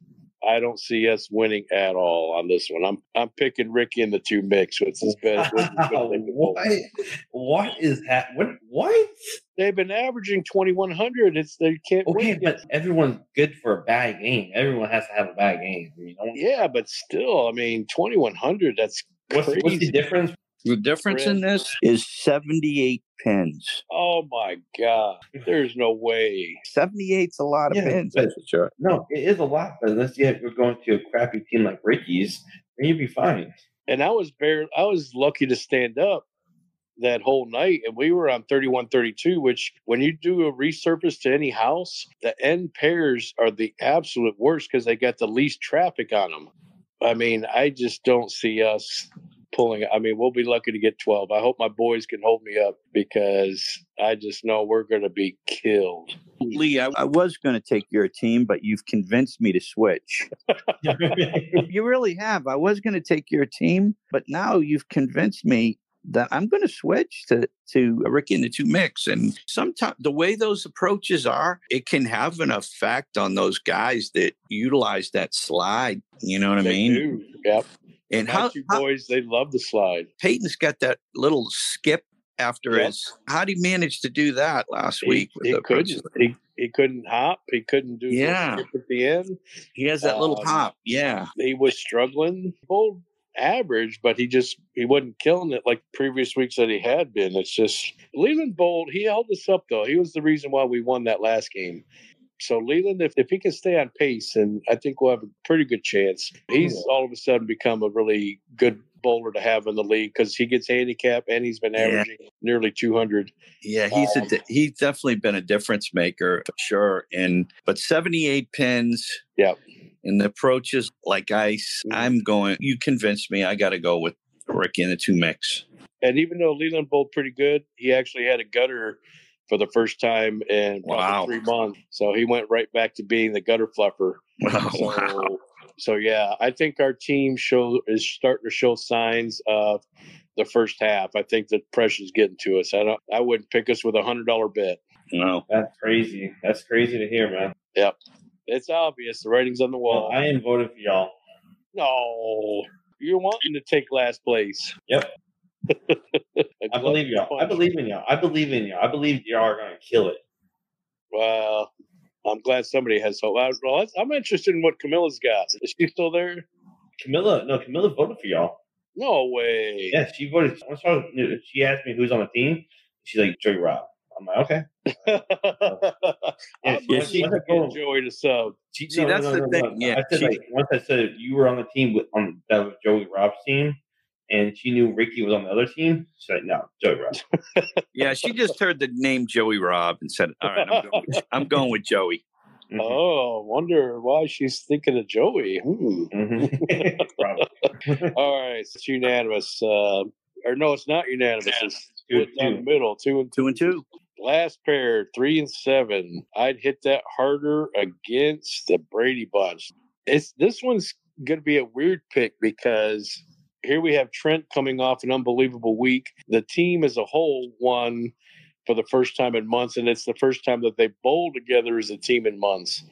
I don't see us winning at all on this one. I'm I'm picking Ricky in the two mix, which is better. which is good thing to bowl. what? What is that? What? What? They've been averaging 2100. It's they can't Okay, but everyone's good for a bad game. Everyone has to have a bad game. I mean, yeah, but still, I mean, 2100. That's what's, what's the difference? The difference in this is 78 pins. Oh my god, there's no way. 78's a lot of Yeah, pins. That's for sure. No, it is a lot, but unless you have, you're going to a crappy team like Ricky's, then you'd be fine. And I was bare. I was lucky to stand up that whole night, and we were on 3132. Which, when you do a resurface to any house, the end pairs are the absolute worst because they got the least traffic on them. I mean, I just don't see us pulling. I mean, we'll be lucky to get 12. I hope my boys can hold me up because I just know we're going to be killed. Lee, I, I was going to take your team, but you've convinced me to switch. You really have. I was going to take your team, but now you've convinced me that I'm going to switch to to Ricky and the two mix. And sometimes the way those approaches are, it can have an effect on those guys that utilize that slide. You know what I They mean? do. Yep. And how, how boys, they love the slide. Peyton's got that little skip after Yep. his. How did he manage to do that last He, week? with he the couldn't. He, he couldn't hop. He couldn't do the Yeah. skip at the end. He has that little Um, hop. Yeah. He was struggling. Average, but he just he wasn't killing it like previous weeks that he had been. It's just Leland bowled. He held us up though. He was the reason why we won that last game. So Leland, if, if he can stay on pace, and I think we'll have a pretty good chance. He's all of a sudden become a really good bowler to have in the league because he gets handicap and he's been Yeah. averaging nearly 200. Yeah, he's Um, a he's definitely been a difference maker for sure. And but seventy eight pins. Yep. And the approaches like ice. Mhm. I'm going. You convinced me. I got to go with Ricky in the two mix. And even though Leland bowled pretty good, he actually had a gutter for the first time in Wow. three months. So he went right back to being the gutter fluffer. Wow. So, wow. so yeah, I think our team show is starting to show signs of the first half. I think the pressure's getting to us. I don't. I wouldn't pick us with a hundred dollar bet. No. That's crazy. That's crazy to hear, man. It's obvious. The writing's on the wall. I am voting for y'all. no, you're wanting to take last place. Yep. I believe y'all. I believe in y'all. I believe in y'all. I believe y'all are gonna kill it. Well, I'm glad somebody has hope. I, well, I'm interested in what Camilla's got. Is she still there? Camilla, no, Camilla voted for y'all. No way. Yeah, she voted. She asked me who's on the team. She's like Joey Rob. I'm like, okay. I'm yeah, she- to get Joey to sub. See, that's the thing. Yeah. I said she- like once I said you were on the team with on that was Joey Rob's team, and she knew Ricky was on the other team. She's like, no, Joey Rob. yeah. She just heard the name Joey Rob and said, "All right, I'm going with, I'm going with Joey." Mhm. Oh, wonder why she's thinking of Joey. Hmm. Mhm. Probably. All right, it's unanimous. Uh, or no, it's not unanimous. It's Two, split down the middle, two and Two and two. Last pair, three and seven. I'd hit that harder against the Brady bunch. It's this one's going to be a weird pick because here we have Trent coming off an unbelievable week. The team as a whole won for the first time in months, and it's the first time that they bowled together as a team in months.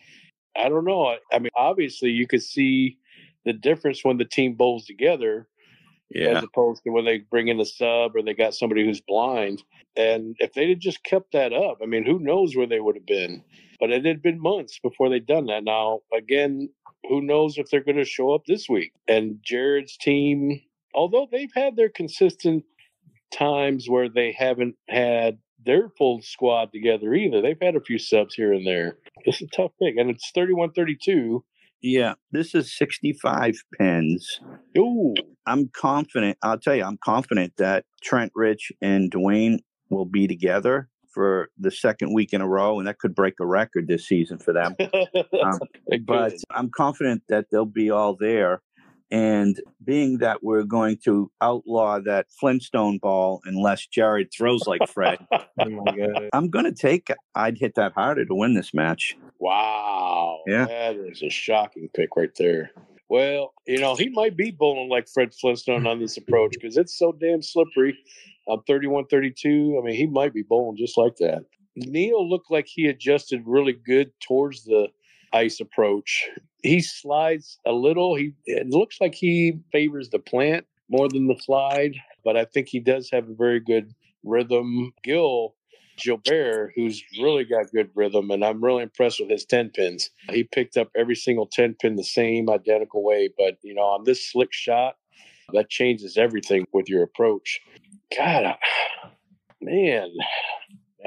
I don't know. I mean, obviously, you could see the difference when the team bowls together Yeah. as opposed to when they bring in a sub or they got somebody who's blind. And if they'd have just kept that up, I mean, who knows where they would have been? But it had been months before they'd done that. Now, again, who knows if they're going to show up this week? And Jared's team, although they've had their consistent times where they haven't had their full squad together either, they've had a few subs here and there. It's a tough pick. And it's 31 32. Yeah. This is 65 pins. Ooh. I'm confident. I'll tell you, I'm confident that Trent Rich and Dwayne will be together for the second week in a row, and that could break a record this season for them. Um, but. I'm confident that they'll be all there. And being that we're going to outlaw that Flintstone ball unless Jared throws like Fred, oh my god. I'm going to take. I'd hit that harder to win this match. Wow. Yeah. That is a shocking pick right there. Well, you know, he might be bowling like Fred Flintstone on this approach because it's so damn slippery. I'm 31 32. I mean, he might be bowling just like that. Neil looked like he adjusted really good towards the ice approach. He slides a little. He it looks like he favors the plant more than the slide, but I think he does have a very good rhythm. Gil Gilbert, who's really got good rhythm, and I'm really impressed with his 10 pins. He picked up every single 10 pin the same identical way, but you know, on this slick shot, that changes everything with your approach. God, I- man,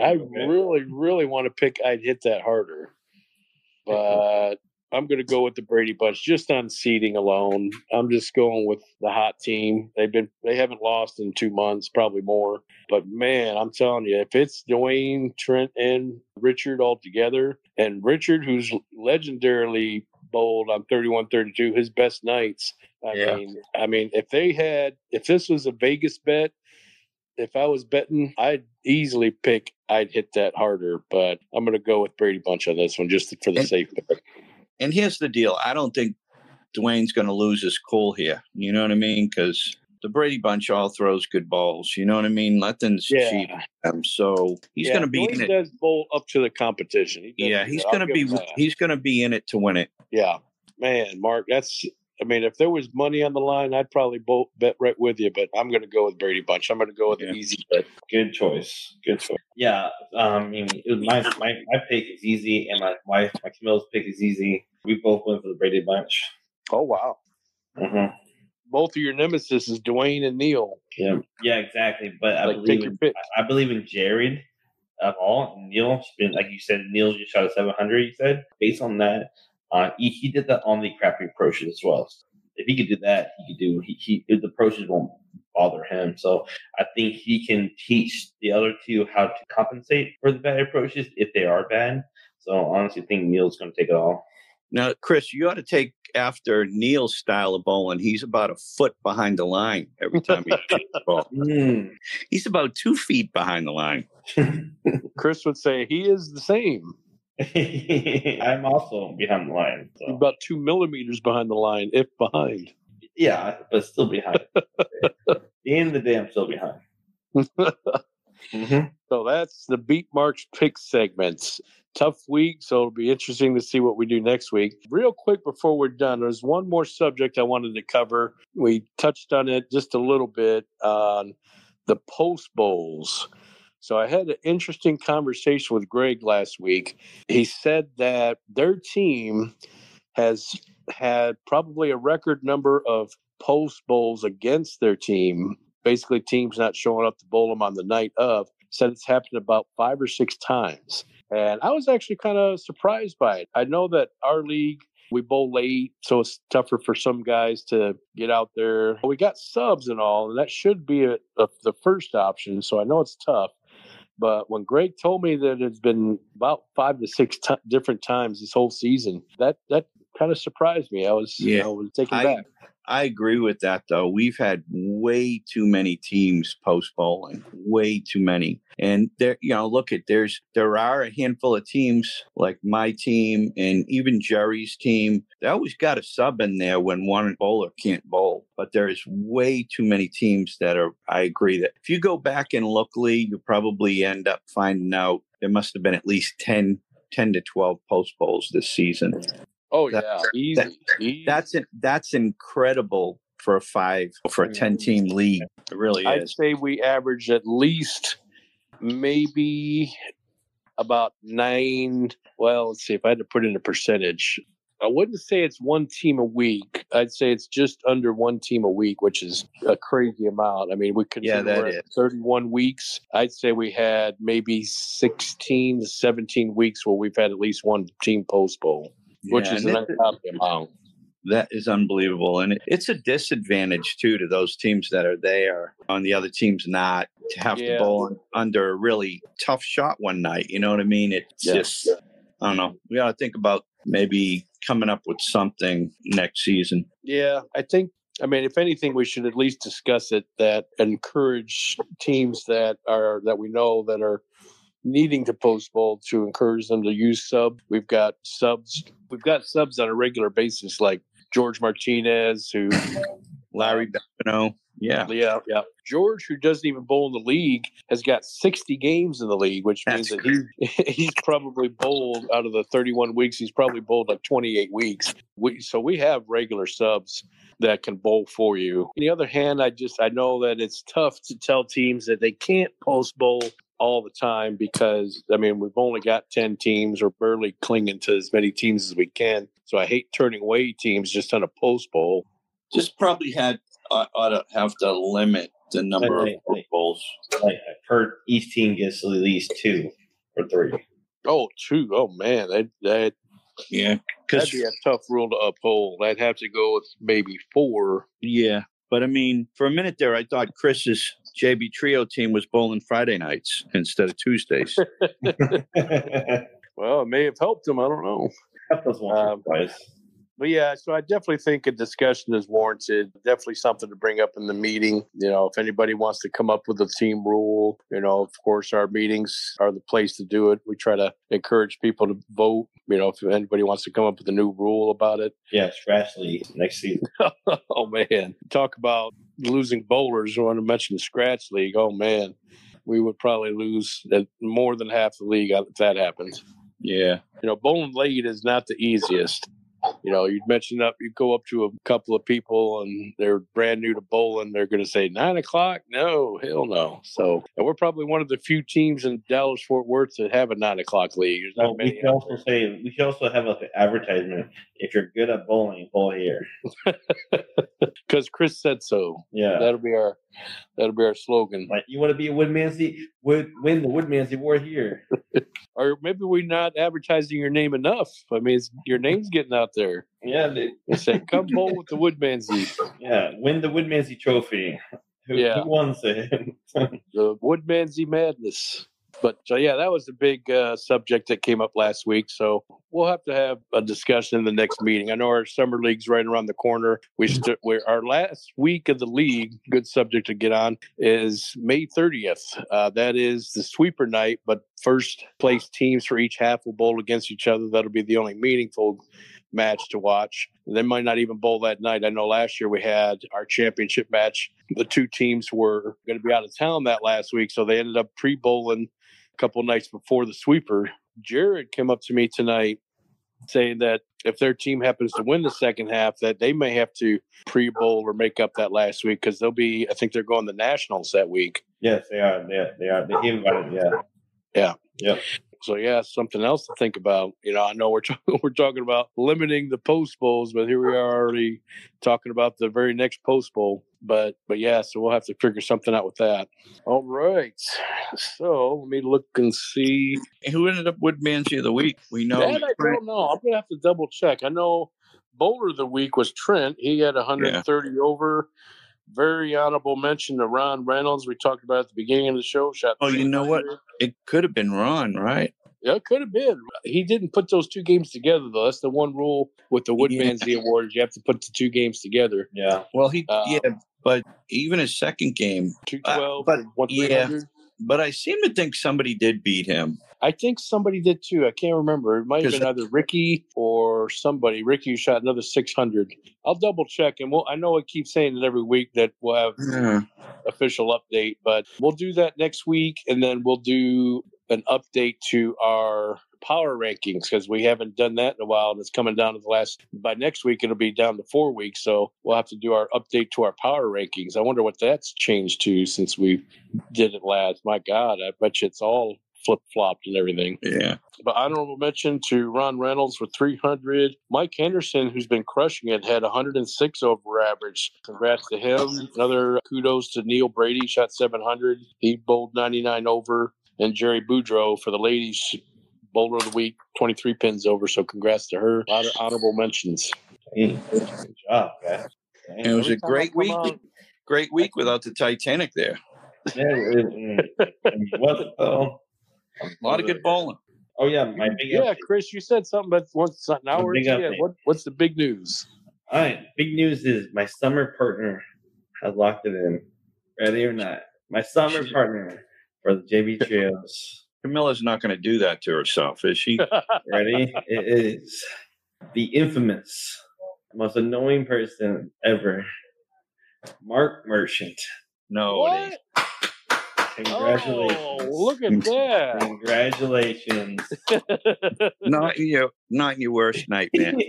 I really, really want to pick. I'd hit that harder, but I'm going to go with the Brady Bunch just on seeding alone. I'm just going with the hot team. They've been they haven't lost in two months, probably more. But man, I'm telling you, if it's Dwayne, Trent, and Richard all together, and Richard, who's legendarily bold on 31-32, his best nights. I Yeah. mean, I mean, if they had, if this was a Vegas bet, if I was betting, I'd easily pick. I'd hit that harder, but I'm going to go with Brady Bunch on this one just for the And- safe bet. And here's the deal: I don't think Dwayne's going to lose his cool here. You know what I mean? Because the Brady Bunch all throws good balls. You know what I mean? Nothing's Yeah. cheap. Um, so he's Yeah, going to be Dwayne in it. does bowl up to the competition. He Yeah, he's going to be. He's going to be in it to win it. Yeah, man, Mark, that's I mean, if there was money on the line, I'd probably both bet right with you. But I'm going to go with Brady Bunch. I'm going to go with Yeah. the easy bet. Good choice. Good choice. Yeah. Um, I mean, my, my my pick is easy, and my wife, my Camille's pick is easy. We both went for the Brady bunch. Oh wow! hmm Both of your nemesis is Dwayne and Neil. Yeah. Yeah. Exactly. But I like, take believe your in, pick. I believe in Jared of all. Neil's been like you said. Neil just shot a seven hundred. You said based on that, uh, he, he did that on the crappy approaches as well. If he could do that, he could do. He, he the approaches won't bother him. So I think he can teach the other two how to compensate for the bad approaches if they are bad. So honestly, I honestly think Neil's going to take it all. Now, Chris, you ought to take after Neil's style of bowling. He's about a foot behind the line every time he shoots the ball. Mm. He's about two feet behind the line. Chris would say he is the same. I'm also behind the line. So. about two millimeters behind the line, if behind. Yeah, but still behind. In the end of the day, I'm still behind. Mm-hmm. So that's the beat marks pick segments. Tough week, so it'll be interesting to see what we do next week. Real quick before we're done, there's one more subject I wanted to cover. We touched on it just a little bit on the post bowls. So I had an interesting conversation with Greg last week. He said that their team has had probably a record number of post bowls against their team. Basically, teams not showing up to bowl them on the night of. Said it's happened about five or six times. And I was actually kind of surprised by it. I know that our league, we bowl late, so it's tougher for some guys to get out there. We got subs and all, and that should be a, a, the first option. So I know it's tough. But when Greg told me that it's been about five to six ti different times this whole season, that that kind of surprised me. I was, Yeah. I was taken I, back. I agree with that, though. We've had way too many teams post bowling, way too many. And there, you know, look at there's there are a handful of teams like my team and even Jerry's team. They always got a sub in there when one bowler can't bowl. But there's way too many teams that are. I agree that if you go back and look, Lee, you probably end up finding out there must have been at least 10, 10 to twelve post bowls this season. Oh that- yeah, easy. that- easy. That's. That's incredible for a five for a ten mm-hmm. team league. It really is I'd say we average at least maybe about nine. Well, let's see if I had to put in a percentage. I wouldn't say it's one team a week. I'd say it's just under one team a week, which is a crazy amount. I mean, we could Yeah, that is. 31 weeks. I'd say we had maybe 16 to 17 weeks where we've had at least one team post bowl, which Yeah, is an uncommon amount. that is unbelievable, and it's a disadvantage too to those teams that are there on the other teams not to have Yeah. to bowl under a really tough shot one night. You know what I mean? It's Yeah. just I don't know. We got to think about maybe coming up with something next season. Yeah, I think. I mean, if anything, we should at least discuss it. That encourage teams that are that we know that are needing to post bowl to encourage them to use sub. We've got subs. We've got subs on a regular basis, like George Martinez, who Larry Babineau, yeah, yeah, yeah. George, who doesn't even bowl in the league, has got 60 games in the league, which means That's that he he's probably bowled out of the 31 weeks. He's probably bowled like 28 weeks. We, so we have regular subs that can bowl for you. On the other hand, I just I know that it's tough to tell teams that they can't post bowl all the time because I mean we've only got 10 teams. We're barely clinging to as many teams as we can. So I hate turning away teams just on a post bowl. just probably had ought, ought to have to limit the number Right, of right. bowls. Like per each team gets at least two or three. Oh, two. Oh man, that that Yeah, That'd be a tough rule to uphold. I'd have to go with maybe four. Yeah, but I mean, for a minute there, I thought Chris's JB Trio team was bowling Friday nights instead of Tuesdays. Well, it may have helped them. I don't know. Help us once Um. But yeah, so I definitely think a discussion is warranted. Definitely something to bring up in the meeting. You know, if anybody wants to come up with a team rule, you know, of course, our meetings are the place to do it. We try to encourage people to vote. You know, if anybody wants to come up with a new rule about it. Yeah, scratch league next season. oh man, talk about losing bowlers. I want to mention the scratch league. Oh man, we would probably lose more than half the league uh, if that happens. yeah, You know, bowling late is not the easiest. You know, you mentioned up, you go up to a couple of people and they're brand new to bowling. They're going to say nine o'clock. No, hell no. So, and we're probably one of the few teams in Dallas Fort Worth that have a nine o'clock league. There's not Well, we many. should also say we should also have like an advertisement. If you're good at bowling, bowl here. because Chris said so. Yeah. That'll be our that'll be our slogan. like you want to be a Woodmansee, would win the Woodmansee Award here. Or maybe we're not advertising your name enough. I mean, it's, your name's getting out there. Yeah, dude. They say, "Come bowl with the Woodmansee, yeah, win the Woodmansee Trophy. Who, Yeah. who wants it? the Woodmansee Madness." But so yeah, that was the big uh, subject that came up last week. So we'll have to have a discussion in the next meeting. I know our summer league's right around the corner. We st- we're our last week of the league. Good subject to get on is May 30th. Uh, that is the sweeper night, but first place teams for each half will bowl against each other. That'll be the only meaningful match to watch. They might not even bowl that night. I know last year we had our championship match. The two teams were going to be out of town that last week, so they ended up pre bowling a couple nights before the sweeper. Jared came up to me tonight saying that if their team happens to win the second half, that they may have to pre bowl or make up that last week because they'll be. I think they're going to nationals that week. yes, they are. They, they are. They invited. Yeah. Yeah. Yeah. So yeah, something else to think about. You know, I know we're talking we're talking about limiting the post bowls, but here we are already talking about the very next post bowl. But but yeah, so we'll have to figure something out with that. All right. So let me look and see. Who ended up Woodmansee of the week? We know. that I don't know. I'm gonna have to double check. I know bowler of the week was Trent. He had 130 over. Very honorable mention to Ron Reynolds. We talked about at the beginning of the show. Shot. Oh, you know what? 300. It could have been Ron, right? Yeah, it could have been. He didn't put those two games together though. That's the one rule with the Woodmansee Awards. You have to put the two games together. Yeah. Well, he Uh, yeah, but even his second game. Two twelve, but, yeah. But I seem to think somebody did beat him. I think somebody did too. I can't remember. It might have been either Ricky or somebody. Ricky who shot another six hundred. I'll double check, and we'll. I know I keep saying it every week that we'll have Yeah. official update, but we'll do that next week, and then we'll do an update to our power rankings because we haven't done that in a while, and it's coming down to the last. By next week, it'll be down to four weeks, so we'll have to do our update to our power rankings. I wonder what that's changed to since we did it last. My God, I bet you it's all flip flopped and everything. Yeah. But honorable mention to Ron Reynolds with 300. Mike Henderson, who's been crushing it, had 106 over average. Congrats to him. Another kudos to Neil Brady, shot 700. He bowled 99 over. And Jerry Boudreau for the ladies, bowler of the week, 23 pins over. So congrats to her. A lot of honorable mentions. Hey, good job, guys. And it was a Every time I great week. on- Great week without the Titanic there. Yeah, it, it, mm. it wasn't though. A lot of good bowling. Oh yeah, my big Yeah, update. Chris, you said something about once an hour. yeah, what, what's the big news? All right, big news is my summer partner has locked it in. Ready or not, my summer partner for the JB Trios. Camilla's not going to do that to herself, is she? Ready? it is the infamous, most annoying person ever, Mark Merchant. No, what? ain't. Congratulations! Oh, look at that. Congratulations! Not in your, not in your worst nightmare.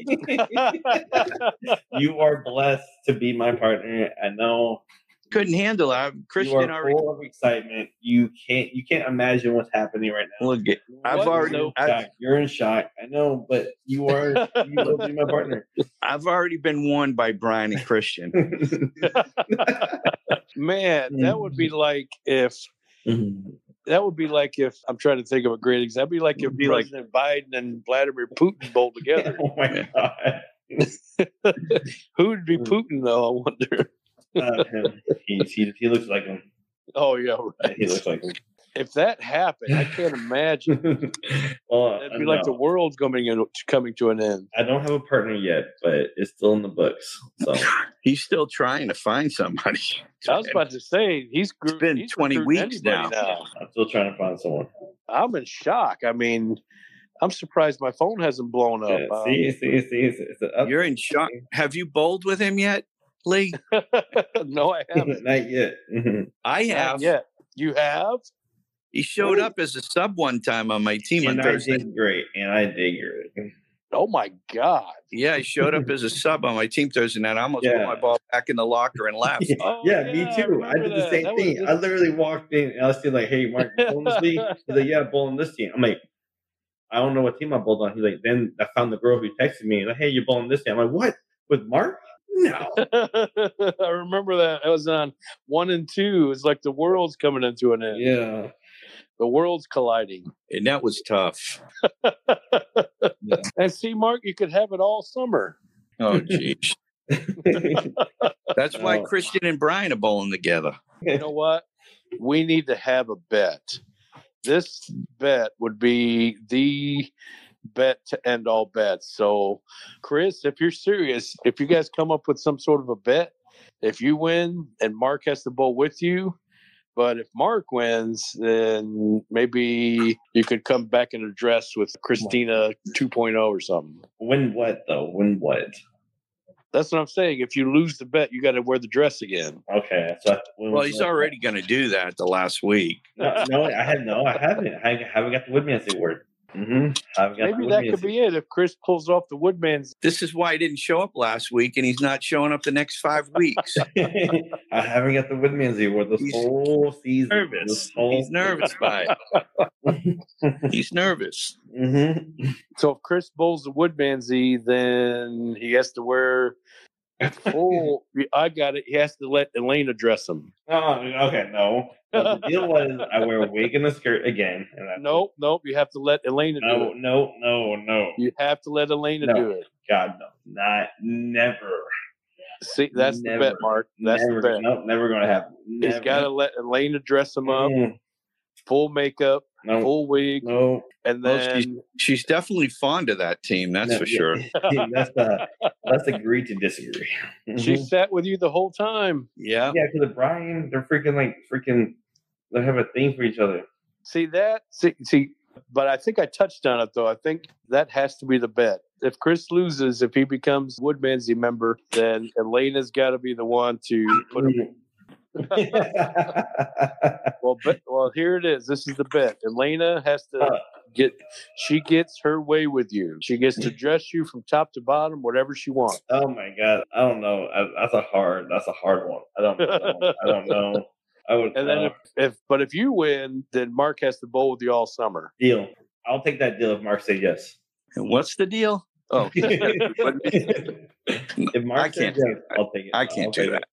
you are blessed to be my partner. I know Couldn't handle it. you Christian are already. full of excitement. You can't you can't imagine what's happening right now. Look, at- I've What already, the- I've, You're in shock. I know, but you are you will be my partner. I've already been warned by Brian and Christian. Man, that would be mm. like if that would be like if I'm trying to think of a great example. That'd be like if It'd be like- President Biden and Vladimir Putin bowled together. oh my god. Who would be Hmm. Putin though? I wonder. Uh. He, he, he looks like him. Oh yeah, right. He looks like him. If that happened, I can't imagine. well, That'd be like the no. world's coming in, coming to an end. I don't have a partner yet, but it's still in the books. So He's still trying to find somebody. I was about to say he's It's been he's 20 weeks anybody now. I'm still trying to find someone. I'm in shock. I mean, I'm surprised my phone hasn't blown up. Yeah, Um, see, see, see, it's, it's up- You're in shock. Have you bowled with him yet, Lee? no, I haven't. Not yet. I Not have. yet. You have? He showed up as a sub one time on my team on and I Thursday. did great, and I did great. Oh my God. Yeah, he showed up as a sub on my team Thursday night. I almost Yeah. put my ball back in the locker and left. Oh, yeah, me yeah, I too. I, remember did the that. same That thing. good. I literally walked in and I was like, "Hey, Mark, you bowling this league?" He's like, "Yeah, I'm bowling this team." I'm like, "I don't know what team I bowled on." He's like, "Then I found the girl who texted me and like, hey, you're bowling this team." I'm like, "What? With Mark? No." I remember that. I was on one and two. It's like the world's coming into an end. yeah. The world's colliding. And that was tough. And see, Mark, you could have it all summer. Oh, geez. That's why No. Christian and Brian are bowling together. You know what? We need to have a bet. This bet would be the bet to end all bets. So, Chris, if you're serious, if you guys come up with some sort of a bet, if you win and Mark has to bowl with you, but if Mark wins, then maybe you could come back and address with Christina 2.0 or something. Win what though? Win what? That's what I'm saying. If you lose the bet, you got to wear the dress again. Okay. So Well, he's what? already going to do that the last week. No, no, I have no. I haven't. I haven't got the Woodmansee word. Mm-hmm. I've got Maybe that could be it. If Chris pulls off the Woodman's This is why he didn't show up last week, and he's not showing up the next five weeks. I haven't got the Woodmansee award this He's whole season. nervous. This whole He's nervous by it. He's nervous. hmm So if Chris bowls the Woodmansee, then he has to wear full. I got it. He has to let Elaine address him. Oh, okay, no. But the deal was I wear a wig and a skirt again. And that's Nope, nope. You have to let Elena it. do No, it. no, no, no. You have to let Elena No. do it. God, no. Not never. See, that's Never. the bet, Mark. That's never, the bet. Nope, never gonna happen. He's got to let Elena dress him up, Mm, full makeup, no, full wig, no. and Well, then She's definitely fond of that team, that's No, for yeah. sure. let's uh, let's agree to disagree. she Mhm. sat with you the whole time. Yeah. yeah, because Brian, they're freaking like freaking. They have a thing for each other. See that? See, see, but I think I touched on it though. I think that has to be the bet. If Chris loses, if he becomes Woodmansee member, then Elena's got to be the one to put him. Well, bet, well, here it is. This is the bet. Elena has to Uh. get. She gets her way with you. She gets to dress you from top to bottom, whatever she wants. oh my god, I don't know. I, that's a hard. That's a hard one. I don't. know. I don't know. I would. And then uh, if, if, but if you win, then Mark has to bowl with you all summer. deal. I'll take that deal if Mark says yes. And what's the deal? Oh, if Mark I can't do yes, I'll take it. I can't take do it.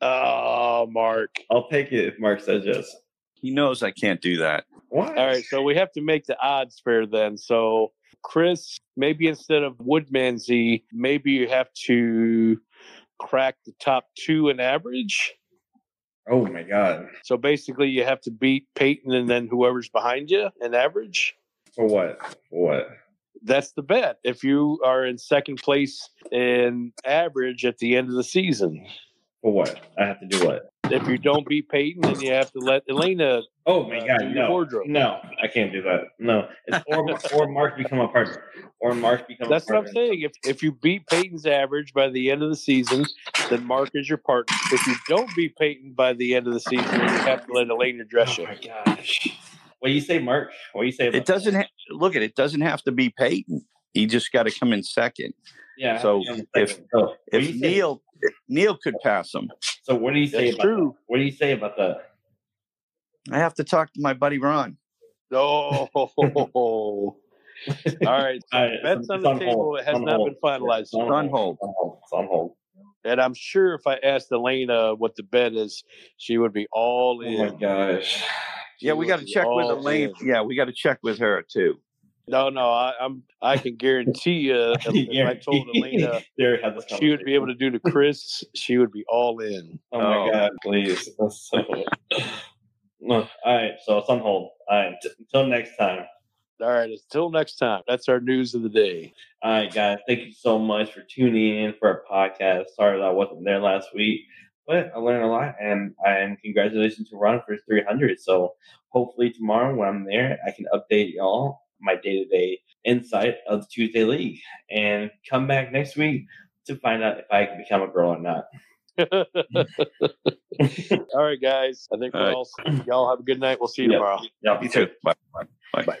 That. Oh, Mark. I'll take it if Mark says yes. He knows I can't do that. Why? All right, so we have to make the odds fair then. So, Chris, maybe instead of Woodmansee, maybe you have to crack the top two in average. Oh my god. So basically, you have to beat Peyton and then whoever's behind you in average. For what? For what? That's the bet. If you are in second place in average at the end of the season, For what? I have to do what? if you don't beat Peyton, then you have to let Elena. Oh my Uh, god, do no, wardrobe. no, I can't do that. No, it's or or Mark become a partner, or Mark become. That's a what I'm saying. If if you beat Peyton's average by the end of the season, then Mark is your partner. If you don't beat Peyton by the end of the season, then you have to let Elena dress you. Oh my gosh. What do you say, Mark? What do you say? About It doesn't ha- look at it doesn't have to be Peyton. He just got to come in second. Yeah. So hang on a if- so, If you say- Neil Neil could pass him, so what do you say That's about true. that? What do you say about that? I have to talk to my buddy Ron. Oh, all right. All right, Bets it's on the hold. table. It has on not hold. been finalized. It's on On hold. hold. It's on hold. It's on hold. And I'm sure if I asked Elena what the bet is, she would be all in. Oh my in. gosh. Yeah, we got to check with Elena. In. Yeah, we got to check with her too. No, no, I, I'm. I can guarantee you, if, if I told Elena there had this what she would be able to do to Chris, she would be all in. Oh my Oh. god, please. That's so. All right, so it's on hold. All right, t- until next time. All right, until next time. That's our news of the day. All right, guys, thank you so much for tuning in for our podcast. Sorry that I wasn't there last week, but I learned a lot, and and congratulations to Ron for his 300. So hopefully tomorrow when I'm there, I can update y'all my day to day insight of the Tuesday League, and come back next week to find out if I can become a girl or not. all right, guys. I think All we're right. all. Y'all have a good night. We'll see you Yeah. tomorrow. Yeah, You too. Bye. Bye. Bye. Bye.